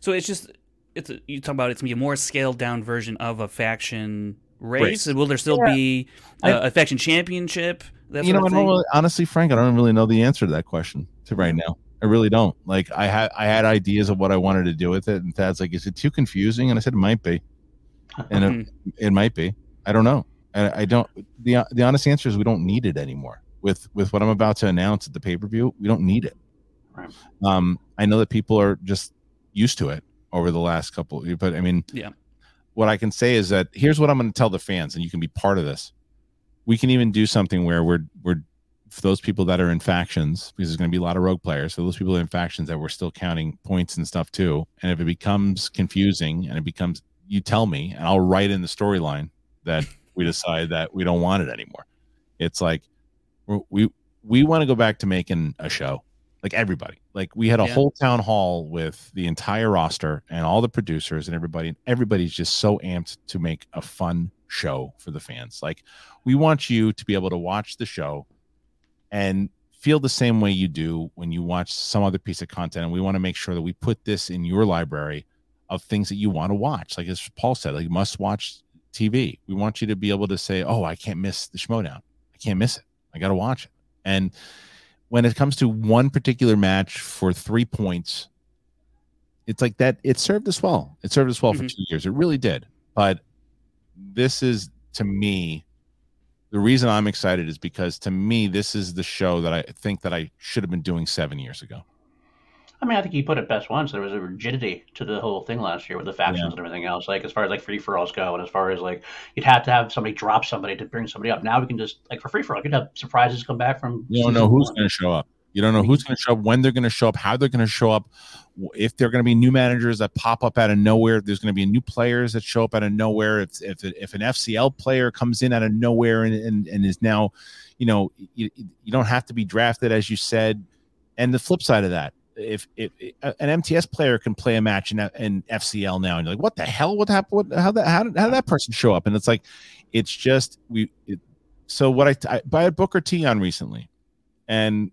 So it's just it's a, you talk about it's gonna be a more scaled down version of a faction race. race. Will there still yeah. be a, a, faction championship? you know, really, honestly, Frank, I don't really know the answer to that question to right now. I really don't. Like, I had I had ideas of what I wanted to do with it, and Thad's like, "Is it too confusing?" And I said, "It might be." and it, it might be. I don't know. I, I don't. the The honest answer is we don't need it anymore. With with what I'm about to announce at the pay per view, we don't need it. Right. Um, I know that people are just used to it over the last couple. But I mean, Yeah. What I can say is that here's what I'm going to tell the fans, and you can be part of this. We can even do something where we're we're for those people that are in factions because there's going to be a lot of rogue players. So those people in factions that we're still counting points and stuff too. And if it becomes confusing and it becomes, you tell me, and I'll write in the storyline that we decide that we don't want it anymore. It's like we're- we we want to go back to making a show like everybody. Like we had a Yeah. whole town hall with the entire roster and all the producers and everybody and everybody's just so amped to make a fun show for the fans. Like we want you to be able to watch the show and feel the same way you do when you watch some other piece of content. And we want to make sure that we put this in your library of things that you want to watch. Like as paul said like must watch tv we want you to be able to say oh i can't miss the schmoedown. I can't miss it i gotta watch it. And when it comes to one particular match for three points it's like that it served us well. It served us well for Mhm. two years. It really did. But this is to me the reason i'm excited is because to me this is the show that i think that i should have been doing seven years ago I mean, I think he put it best once. There was a rigidity to the whole thing last year with the factions Yeah. and everything else. Like as far as like free for alls go, and as far as like you'd have to have somebody drop somebody to bring somebody up. Now we can just like for free for all, you could have surprises come back from. you don't know who's going to show up you don't know who's going to show up when they're going to show up how they're going to show up if they're going to be new managers that pop up out of nowhere there's going to be new players that show up out of nowhere if if, if an fcl player comes in out of nowhere and, and, and is now you know you, you don't have to be drafted as you said and the flip side of that if, if an MTS player can play a match in, in FCL now, and you're like, what the hell? What happened? What, how that? How did, how did that person show up? And it's like, it's just we. It, so what I, I I had Booker T on recently, and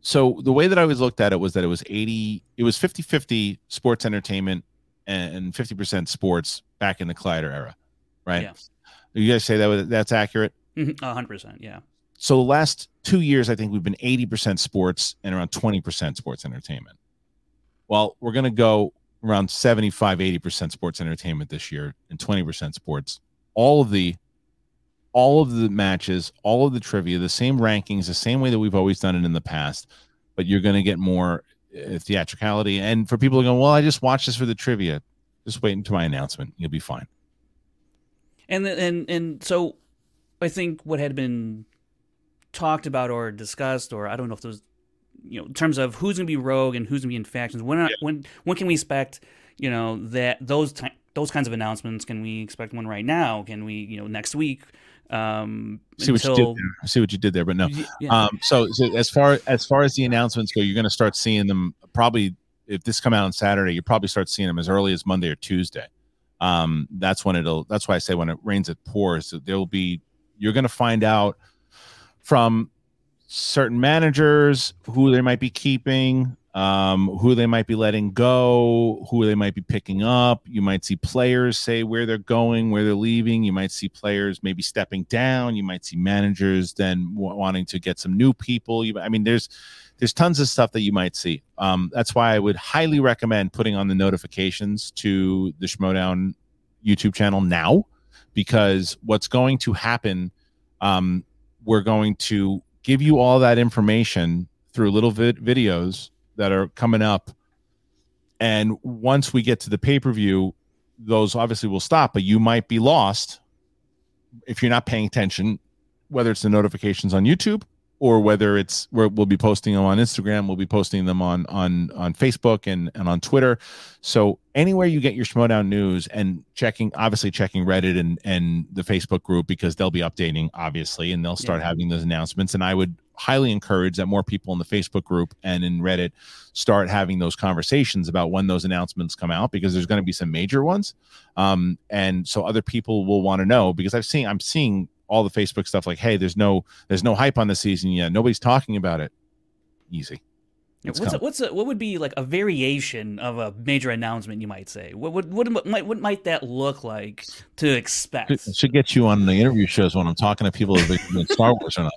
so the way that I was looked at it was that it was 80, it was 50 50 sports entertainment and 50% sports back in the Collider era, right? Yeah. You guys say that was, that's accurate? Mhm, A hundred percent. Yeah. So the last two years, I think we've been 80% sports and around 20% sports entertainment. Well, we're going to go around 75, 80% sports entertainment this year and 20% sports. All of the all of the matches, all of the trivia, the same rankings, the same way that we've always done it in the past, but you're going to get more uh, theatricality. And for people who go, well, I just watched this for the trivia. Just wait until my announcement. You'll be fine. And and and so, I think what had been talked about or discussed, or I don't know if those, you know, in terms of who's going to be rogue and who's going to be in factions. When when when can we expect, you know, that those ti those kinds of announcements? Can we expect one right now? Can we, you know, next week? Um, See what you did there. See what you did there, but no. Yeah. Um, so, so as far as far as the announcements go, you're going to start seeing them probably if this come out on Saturday, you probably start seeing them as early as Monday or Tuesday. Um, that's when it'll. That's why I say when it rains, it pours. There will be. You're going to find out from certain managers who they might be keeping, um, who they might be letting go, who they might be picking up. You might see players say where they're going, where they're leaving. You might see players maybe stepping down. You might see managers then wanting to get some new people. You, I mean, there's there's tons of stuff that you might see. Um, that's why I would highly recommend putting on the notifications to the Schmoedown YouTube channel now, because what's going to happen, um, we're going to give you all that information through little vid- videos that are coming up. And once we get to the pay per view, those obviously will stop, but you might be lost if you're not paying attention, whether it's the notifications on YouTube or whether it's where we'll be posting them on Instagram, we'll be posting them on on on Facebook and and on Twitter. So anywhere you get your Schmoedown news and checking, obviously checking Reddit and and the Facebook group because they'll be updating obviously, and they'll start Yeah. having those announcements. And I would highly encourage that more people in the Facebook group and in Reddit start having those conversations about when those announcements come out because there's going to be some major ones, um, and so other people will want to know because I've seen I'm seeing all the Facebook stuff like, hey, there's no there's no hype on the season yet. Nobody's talking about it. Easy. It's what's a, what's a, what would be like a variation of a major announcement? You might say. What would what, might what might that look like to expect? It should get you on the interview shows when I'm talking to people been Star Wars or not.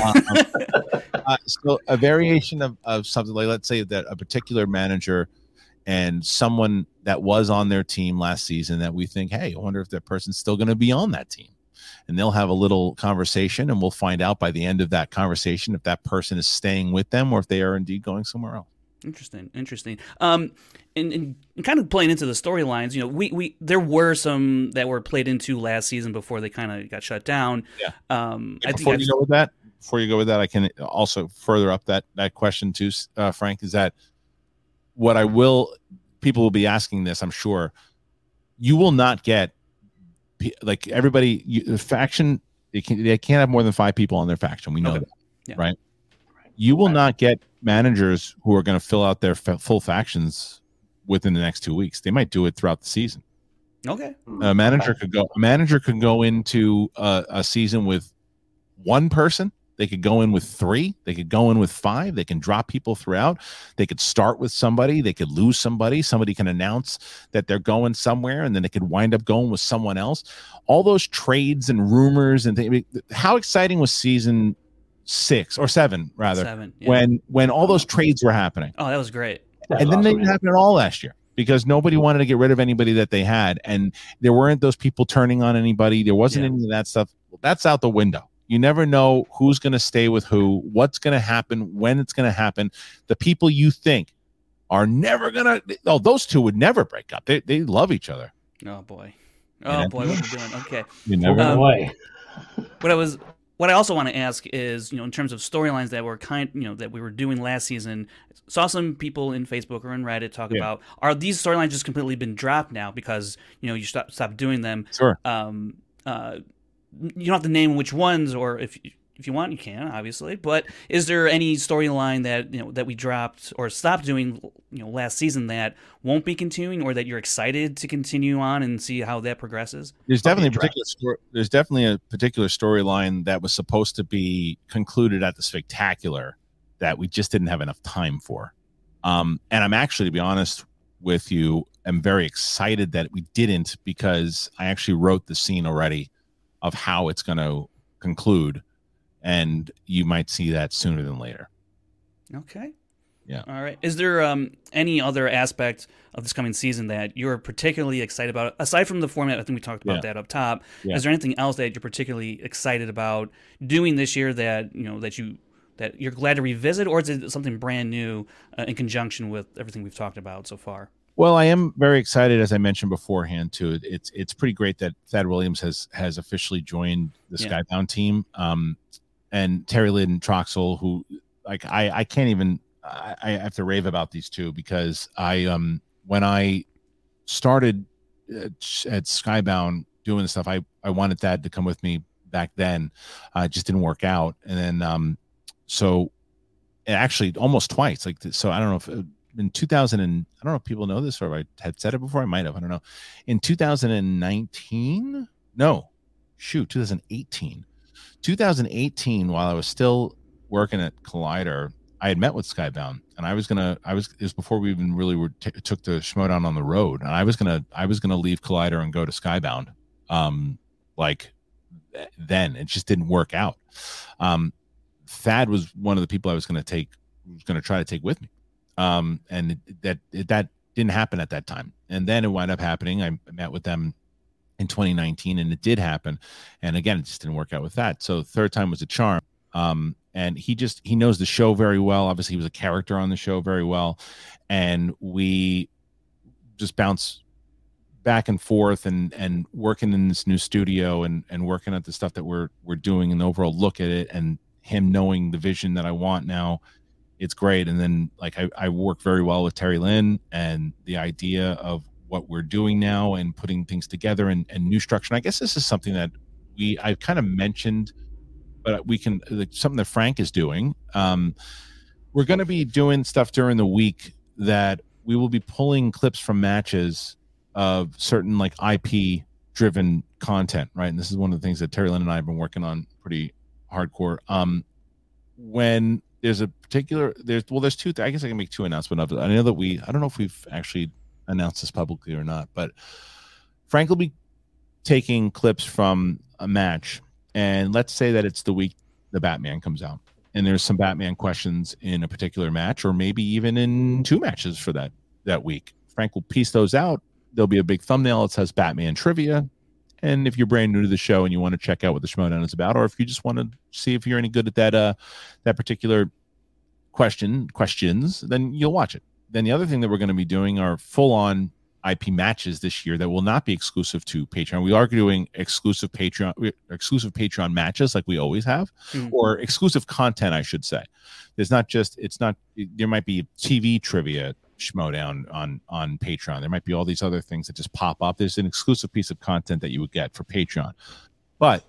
Um, uh, so a variation of, of something like let's say that a particular manager and someone that was on their team last season that we think, hey, I wonder if that person's still going to be on that team. And they'll have a little conversation, and we'll find out by the end of that conversation if that person is staying with them or if they are indeed going somewhere else. Interesting, interesting. Um, and, and kind of playing into the storylines, you know, we, we there were some that were played into last season before they kind of got shut down. Yeah. Um, Yeah, I before think you I've- go with that, before you go with that, I can also further up that that question too, uh, Frank. Is that what I will? People will be asking this, I'm sure. You will not get like everybody. You, the faction they can they can't have more than five people on their faction. We know Okay. that, Yeah. right? You will Right. not get managers who are going to fill out their f- full factions within the next two weeks. They might do it throughout the season. okay, A manager could go. A manager could go into a, a season with one person. They could go in with three. They could go in with five. They can drop people throughout. They could start with somebody. They could lose somebody. Somebody can announce that they're going somewhere, and then they could wind up going with someone else. All those trades and rumors and things. How exciting was season six or seven rather seven. yeah. when when all those trades were happening? oh, that was great. That's and then they awesome, didn't man. happen at all last year because nobody mm-hmm. wanted to get rid of anybody that they had, and there weren't those people turning on anybody. There wasn't Yeah. any of that stuff. That's out the window. You never know who's going to stay with who, what's going to happen, when it's going to happen. The people you think are never going to. Oh, those two would never break up. They they love each other. Oh boy. Yeah. Oh boy, what are we doing? Okay. You never. going Um, away. What I was what I also want to ask is, you know, in terms of storylines that were kind, you know, that we were doing last season, saw some people in Facebook or in Reddit talk Yeah. about are these storylines just completely been dropped now because you know you stop stop doing them. Sure. Um, uh, you don't have to name which ones, or if if you want, you can obviously. But is there any storyline that you know that we dropped or stopped doing, you know, last season that won't be continuing, or that you're excited to continue on and see how that progresses? There's definitely a particular story. There's definitely a particular storyline that was supposed to be concluded at the spectacular that we just didn't have enough time for. Um, and I'm actually, to be honest with you, I'm very excited that we didn't because I actually wrote the scene already of how it's going to conclude, and you might see that sooner than later. Okay. Yeah. All right. Is there um, any other aspect of this coming season that you're particularly excited about, aside from the format? I think we talked about Yeah. that up top. Yeah. Is there anything else that you're particularly excited about doing this year that you know that you that you're glad to revisit, or is it something brand new uh, in conjunction with everything we've talked about so far? Well, I am very excited, as I mentioned beforehand. Too, it's it's pretty great that Thad Williams has has officially joined the Yeah. Skybound team, um, and Terry Lynn Troxel, who like I I can't even I, I have to rave about these two because I um when I started at, at Skybound doing stuff, I I wanted Thad to come with me back then, uh, it just didn't work out, and then um so actually almost twice like so I don't know if uh, in 2000 and I don't know if people know this or if I had said it before. I might have. I don't know. In 2019, no, shoot, 2018, 2018. While I was still working at Collider, I had met with Skybound, and I was gonna. I was. It was before we even really were t- took the Schmodown on the road, and I was gonna. I was gonna leave Collider and go to Skybound. Um, like th- then it just didn't work out. Um, Thad was one of the people I was gonna take. Was gonna try to take with me um, and that that didn't happen at that time. And then it wound up happening. I met with them in 2019, and it did happen. And again, it just didn't work out with that. So third time was a charm. Um, and he just he knows the show very well. Obviously, he was a character on the show very well, and we just bounce back and forth and and working in this new studio and and working at the stuff that we're we're doing and the overall look at it and him knowing the vision that I want now it's great. And then like I, I work very well with Terry Lynn and the idea of what we're doing now and putting things together and, and new structure. And I guess this is something that we I've kind of mentioned, but we can like something that Frank is doing. Um, we're going to be doing stuff during the week that we will be pulling clips from matches of certain like IP driven content, right? And this is one of the things that Terry Lynn and I have been working on pretty hardcore. Um, when there's a particular there's well there's two i guess i can make two announcements of it i know that we i don't know if we've actually announced this publicly or not but frank will be taking clips from a match and let's say that it's the week the batman comes out and there's some batman questions in a particular match or maybe even in two matches for that that week Frank will piece those out. There'll be a big thumbnail that says Batman trivia. And if you're brand new to the show and you want to check out what the Schmoedown is about, or if you just want to see if you're any good at that uh that particular question questions, then you'll watch it. Then the other thing that we're going to be doing are full on IP matches this year that will not be exclusive to Patreon. We are doing exclusive Patreon exclusive Patreon matches like we always have, Mhm. or exclusive content, I should say. There's not just it's not there might be TV trivia schmoedown on on Patreon. There might be all these other things that just pop up. There's an exclusive piece of content that you would get for Patreon. But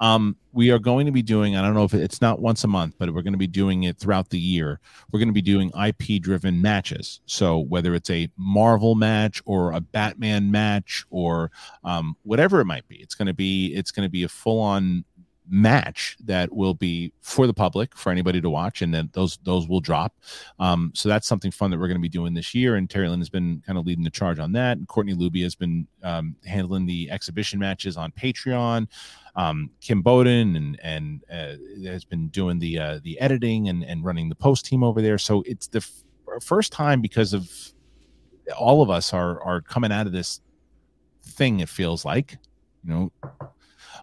um we are going to be doing i don't know if it's not once a month but we're going to be doing it throughout the year we're going to be doing ip driven matches so whether it's a marvel match or a batman match or um, whatever it might be it's going to be it's going to be a full on match that will be for the public for anybody to watch and then those those will drop um, so that's something fun that we're going to be doing this year and terry lynn has been kind of leading the charge on that and courtney luby has been um, handling the exhibition matches on patreon um, Kim Bowden and and uh, has been doing the uh, the editing and and running the post team over there. So it's the f- first time because of all of us are are coming out of this thing. It feels like, you know,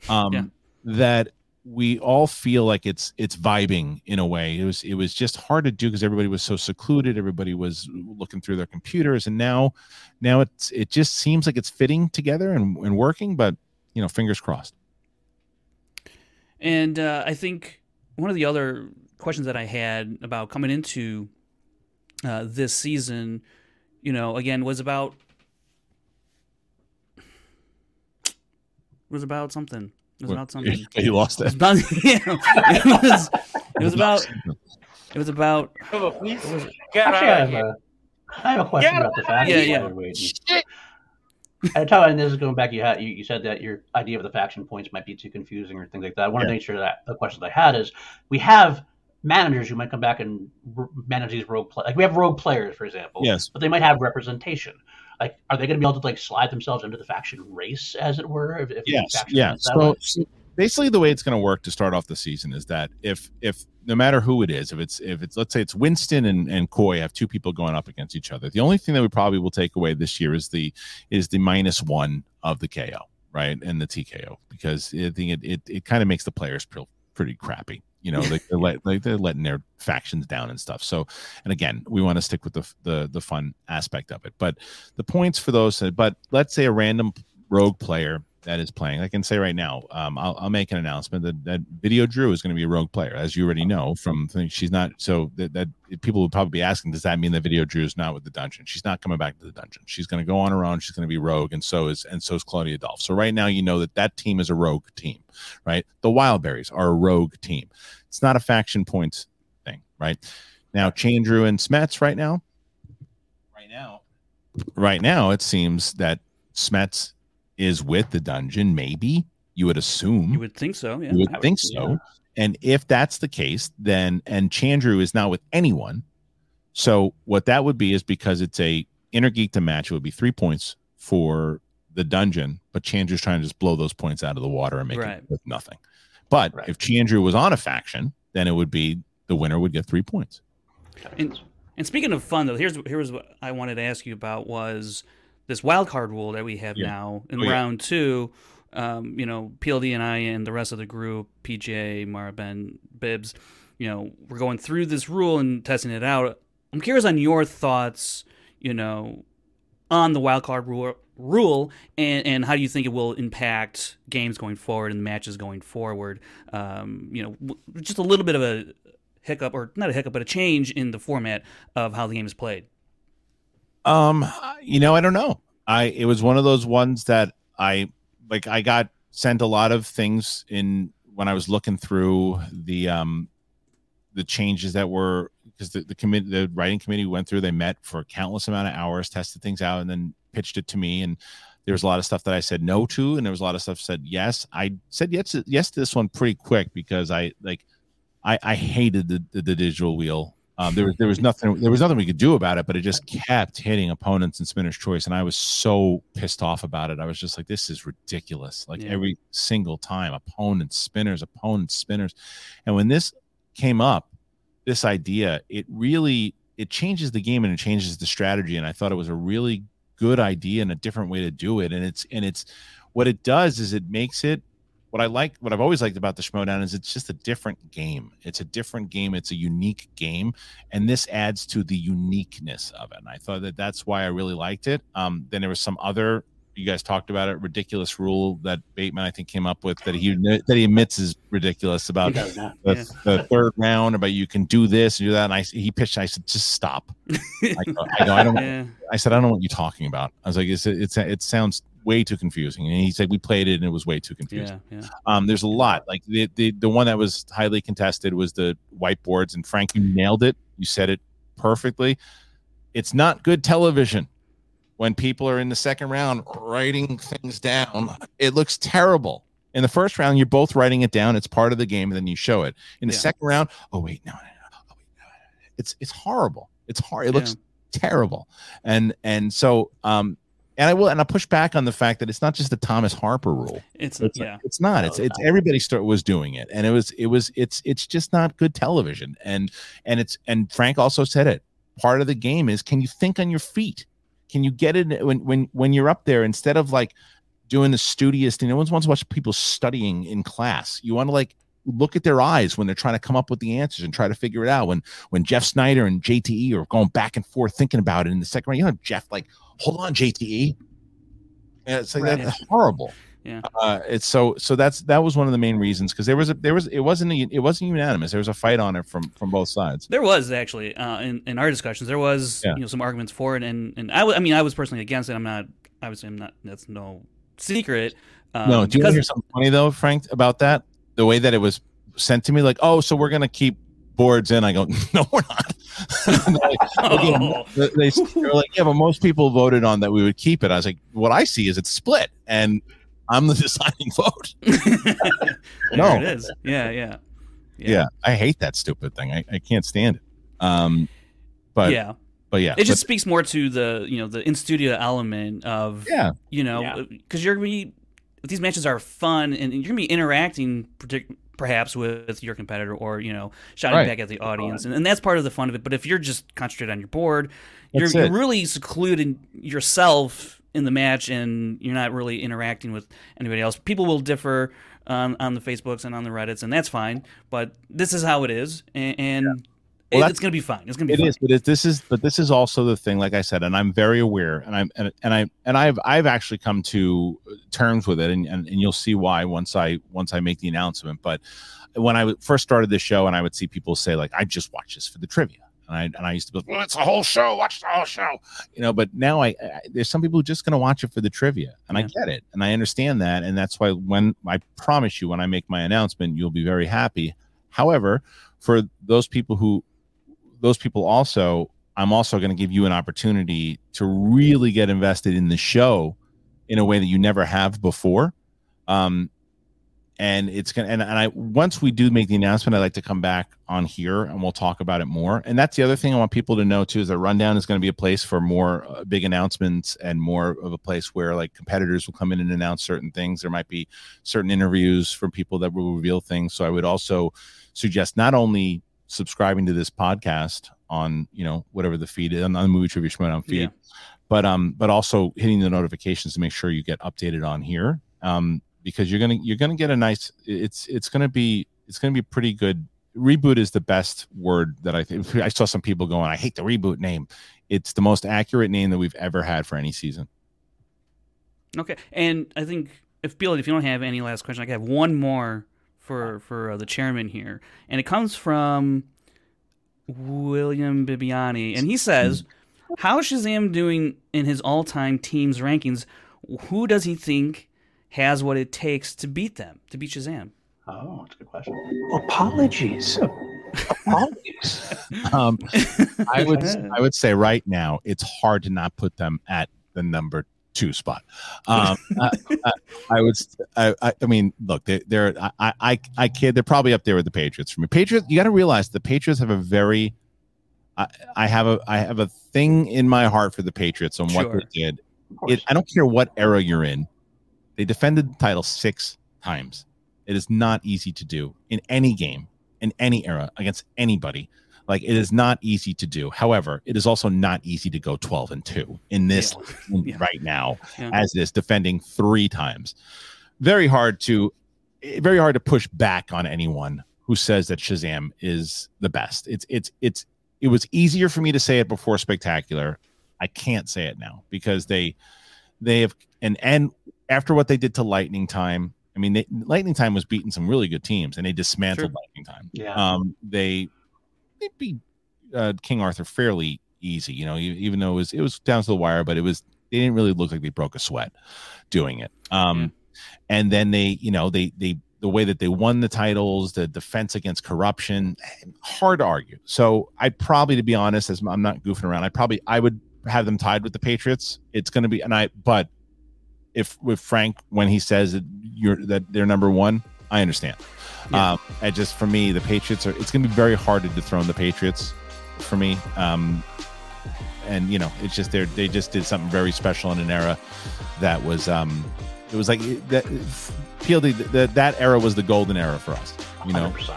um, Yeah. That we all feel like it's it's vibing in a way. It was it was just hard to do because everybody was so secluded. Everybody was looking through their computers, and now now it's it just seems like it's fitting together and, and working. But you know, fingers crossed. And uh, I think one of the other questions that I had about coming into uh, this season, you know, again, was about was about something. It was What- about something. you lost It was it. about yeah, it was it was about it was about please Actually, get I out of have, here. a, I have a question Yeah, about the faction. yeah, yeah. while we're waiting. At the time, and this is going back, you had you, you said that your idea of the faction points might be too confusing or things like that. I wanted to Yeah. make sure that the question that I had is we have managers who might come back and r- manage these rogue play like we have rogue players, for example. Yes. But they might have representation. Like, are they going to be able to like slide themselves into the faction race, as it were? If, if yes yeah so, so basically the way it's going to work to start off the season is that if if no matter who it is if it's if it's let's say it's winston and and coy have two people going up against each other the only thing that we probably will take away this year is the is the minus one of the ko right and the tko because i think it it, it kind of makes the players pre- pretty crappy you know they're, let, like they're letting their factions down and stuff. So and again we want to stick with the the the fun aspect of it. But the points for those but let's say a random rogue player that is playing. I can say right now, um, I'll, I'll make an announcement that, that Video Drew is going to be a rogue player, as you already know from things. she's not. So that, that people would probably be asking, does that mean that Video Drew is not with the dungeon? She's not coming back to the dungeon. She's going to go on her own. She's going to be rogue, and so is and so is Claudia Dolph. So right now, you know that that team is a rogue team, right? The Wildberries are a rogue team. It's not a faction points thing, right? Now, Chandru and Smets right now, right now, right now, it seems that Smets is with the dungeon. Maybe you would assume you would think so, yeah. you would I would- think so. And if that's the case, then and Chandru is not with anyone. So what that would be is because it's a inner geek to match, it would be three points for the dungeon, but Chandru's trying to just blow those points out of the water and make Right. it with nothing. But Right. if Chandru was on a faction, then it would be the winner would get three points. And, and speaking of fun, though, here's here's what I wanted to ask you about was this wild card rule that we have Yeah. now in Oh, yeah. round two. Um, you know, PLD and I and the rest of the group, PJ, Mara, Ben, Bibbs, you know, we're going through this rule and testing it out. I'm curious on your thoughts, you know, on the wild card rule, rule and, and how do you think it will impact games going forward and matches going forward. Um, you know, just a little bit of a hiccup, or not a hiccup, but a change in the format of how the game is played. Um, you know, I don't know. I it was one of those ones that I like. I got sent a lot of things in when I was looking through the um the changes that were because the the committee the writing committee went through. They met for a countless amount of hours, tested things out, and then pitched it to me. And there was a lot of stuff that I said no to, and there was a lot of stuff said yes. I said yes yes to this one pretty quick because I like I I hated the the, the digital wheel. Um, there was there was nothing there was nothing we could do about it, but it just kept hitting opponents in spinner's choice, and I was so pissed off about it. I was just like, this is ridiculous. Like Yeah. every single time, opponents, spinners, opponents, spinners, and when this came up, this idea, it really it changes the game and it changes the strategy. And I thought it was a really good idea and a different way to do it. And it's and it's what it does is it makes it what I like, what I've always liked about the Schmoedown is it's just a different game. It's a different game. It's a unique game, and this adds to the uniqueness of it. And I thought that that's why I really liked it. Um, then there was some other you guys talked about it ridiculous rule that Bateman I think came up with that he that he admits is ridiculous about the, yeah. the, third round about you can do this and do that. And I he pitched I said just stop. I, go, I, go, I don't yeah. I said I don't know what you're talking about. I was like it's, it's it sounds way too confusing. And he said we played it and it was way too confusing. Yeah, um there's a lot. Like the, the the one that was highly contested was the whiteboards and Frank you nailed it. You said it perfectly. It's not good television when people are in the second round writing things down. It looks terrible. In the first round, you're both writing it down. It's part of the game, and then you show it. In the yeah. second round, oh wait, no, no, no, oh, wait, no, it's it's horrible. It's hard. It yeah. looks terrible. And and so um and I will and I push back on the fact that it's not just the Thomas Harper rule. It's, it's yeah. It's not. It's it's everybody start was doing it, and it was it was it's it's just not good television. And and it's and Frank also said it. Part of the game is can you think on your feet? Can you get it when when when you're up there instead of like doing the studious thing? No one wants to watch people studying in class. You want to like look at their eyes when they're trying to come up with the answers and try to figure it out. When when Jeff Snyder and JTE are going back and forth thinking about it in the second round, you know, Jeff like, hold on, JTE. Yeah, it's like right. that's horrible yeah. Uh, it's so so that's that was one of the main reasons because there was a there was it wasn't a, it wasn't unanimous. There was a fight on it from from both sides. There was actually uh, in, in our discussions there was yeah. you know some arguments for it and and I, w- I mean i was personally against it. I'm not obviously i'm not that's no secret um, no do you want to hear something funny though frank about that? The way that it was sent to me like oh so we're gonna keep boards in. I go no we're not. Like, oh. they, they, are like yeah but most people voted on that we would keep it. I was like what i see is it's split and I'm the deciding vote. no, it is. Yeah, yeah, yeah, yeah. I hate that stupid thing. I, I can't stand it. Um, but yeah, but yeah, it just speaks more to the you know the in studio element of yeah, you know, because yeah. you're gonna be these matches are fun and you're gonna be interacting partic- perhaps with your competitor or you know shouting right. back at the audience and, and, that's part of the fun of it but if you're just concentrated on your board you're, you're really secluding yourself in the match and you're not really interacting with anybody else. People will differ um, on the Facebooks and on the Reddits, and that's fine. But this is how it is, and, and yeah. well, it, it's going to be fine. It's going to be. It fine. is, but it, this is, but this is also the thing. Like I said, and I'm very aware, and I'm and, and I and I've I've actually come to terms with it, and, and and you'll see why once I once I make the announcement. But when I first started this show, and I would see people say like, "I just watch this for the trivia." And I and I used to be, like, well, it's a whole show. Watch the whole show, you know. But now I, I there's some people who just going to watch it for the trivia, and yeah. I get it, and I understand that, and that's why when I promise you, when I make my announcement, you'll be very happy. However, for those people who, those people also, I'm also going to give you an opportunity to really get invested in the show in a way that you never have before. Um, and it's gonna and, and i once we do make the announcement i'd like to come back on here and we'll talk about it more. And that's the other thing i want people to know too is that rundown is going to be a place for more uh, big announcements and more of a place where like competitors will come in and announce certain things. There might be certain interviews from people that will reveal things. So i would also suggest not only subscribing to this podcast on you know whatever the feed is on the movie trivia Schmoedown feed yeah. but um but also hitting the notifications to make sure you get updated on here. Um because you're gonna you're gonna get a nice. It's it's gonna be it's gonna be pretty good. Reboot is the best word that I think. I saw some people going, I hate the reboot name. It's the most accurate name that we've ever had for any season. Okay, and I think if Bill, if you don't have any last question, I have one more for for uh, the chairman here, and it comes from William Bibbiani, and he says, "How Shazam doing in his all-time teams rankings? Who does he think has what it takes to beat them, to beat Shazam? Oh, that's a good question. Apologies. Apologies. um, I would I would say right now it's hard to not put them at the number two spot. Um, I, I, I, would I, I mean look they, they're I, I I kid they're probably up there with the Patriots for me. Patriots you got to realize the Patriots have a very I, I have a I have a thing in my heart for the Patriots on what they did. It, I don't care what era you're in. They defended the title six times. It is not easy to do in any game, in any era, against anybody. Like it is not easy to do. However, it is also not easy to go 12 and 2 in this Yeah. right now, Yeah. as it is defending three times. Very hard to very hard to push back on anyone who says that Shazam is the best. It's it's it's it was easier for me to say it before Spectacular. I can't say it now because they they have and and after what they did to Lightning Time, I mean, they, Lightning Time was beating some really good teams, and they dismantled Sure. Lightning Time. Yeah. Um, they they beat uh, King Arthur fairly easy, you know, even though it was it was down to the wire, but it was they didn't really look like they broke a sweat doing it. Um, and then they, you know, they they the way that they won the titles, the defense against corruption, hard to argue. So I'd probably, to be honest, as I'm not goofing around, I probably I would have them tied with the Patriots. It's going to be, and I, but if with Frank when he says that you're that they're number one, I understand. Yeah. Um, I just for me, the Patriots are. It's going to be very hard to dethrone the Patriots for me. Um, and you know, it's just they they just did something very special in an era that was um, it was like that. PLD that that era was the golden era for us. You know, 100%.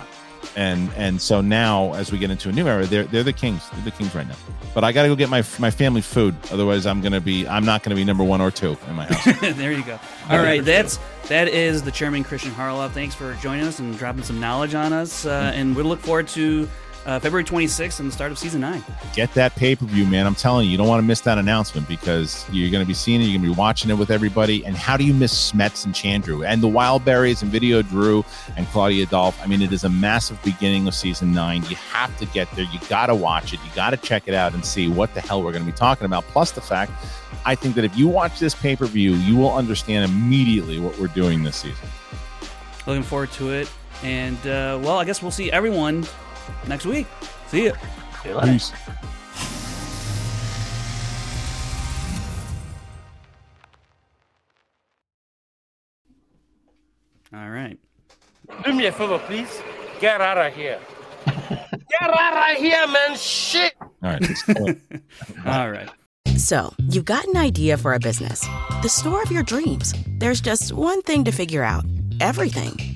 And and so now as we get into a new era they're they're the kings they're the kings right now but i gotta go get my my family food otherwise i'm gonna be i'm not gonna be number one or two in my house there you go. All right, that's that is the chairman Kristian Harloff. Thanks for joining us and dropping some knowledge on us, uh, and we look forward to uh, February 26th and the start of season nine. get that pay-per-view man. I'm telling you you don't want to miss that announcement because you're gonna be seeing it you're gonna be watching it with everybody. And how do you miss smets and chandru? And the wildberries and video drew and claudia dolph i mean it is a massive beginning of season nine. You have to get there. You gotta watch it. You gotta check it out and see what the hell we're gonna be talking about. Plus the fact I think that if you watch this pay per view, you will understand immediately what we're doing this season. Looking forward to it, and uh, well, I guess we'll see everyone next week. See ya. See you later. Peace. All right. Do me a favor, please. Get out of here. Get out of here, man. Shit. All right. All right. So, you've got an idea for a business, the store of your dreams. There's just one thing to figure out everything.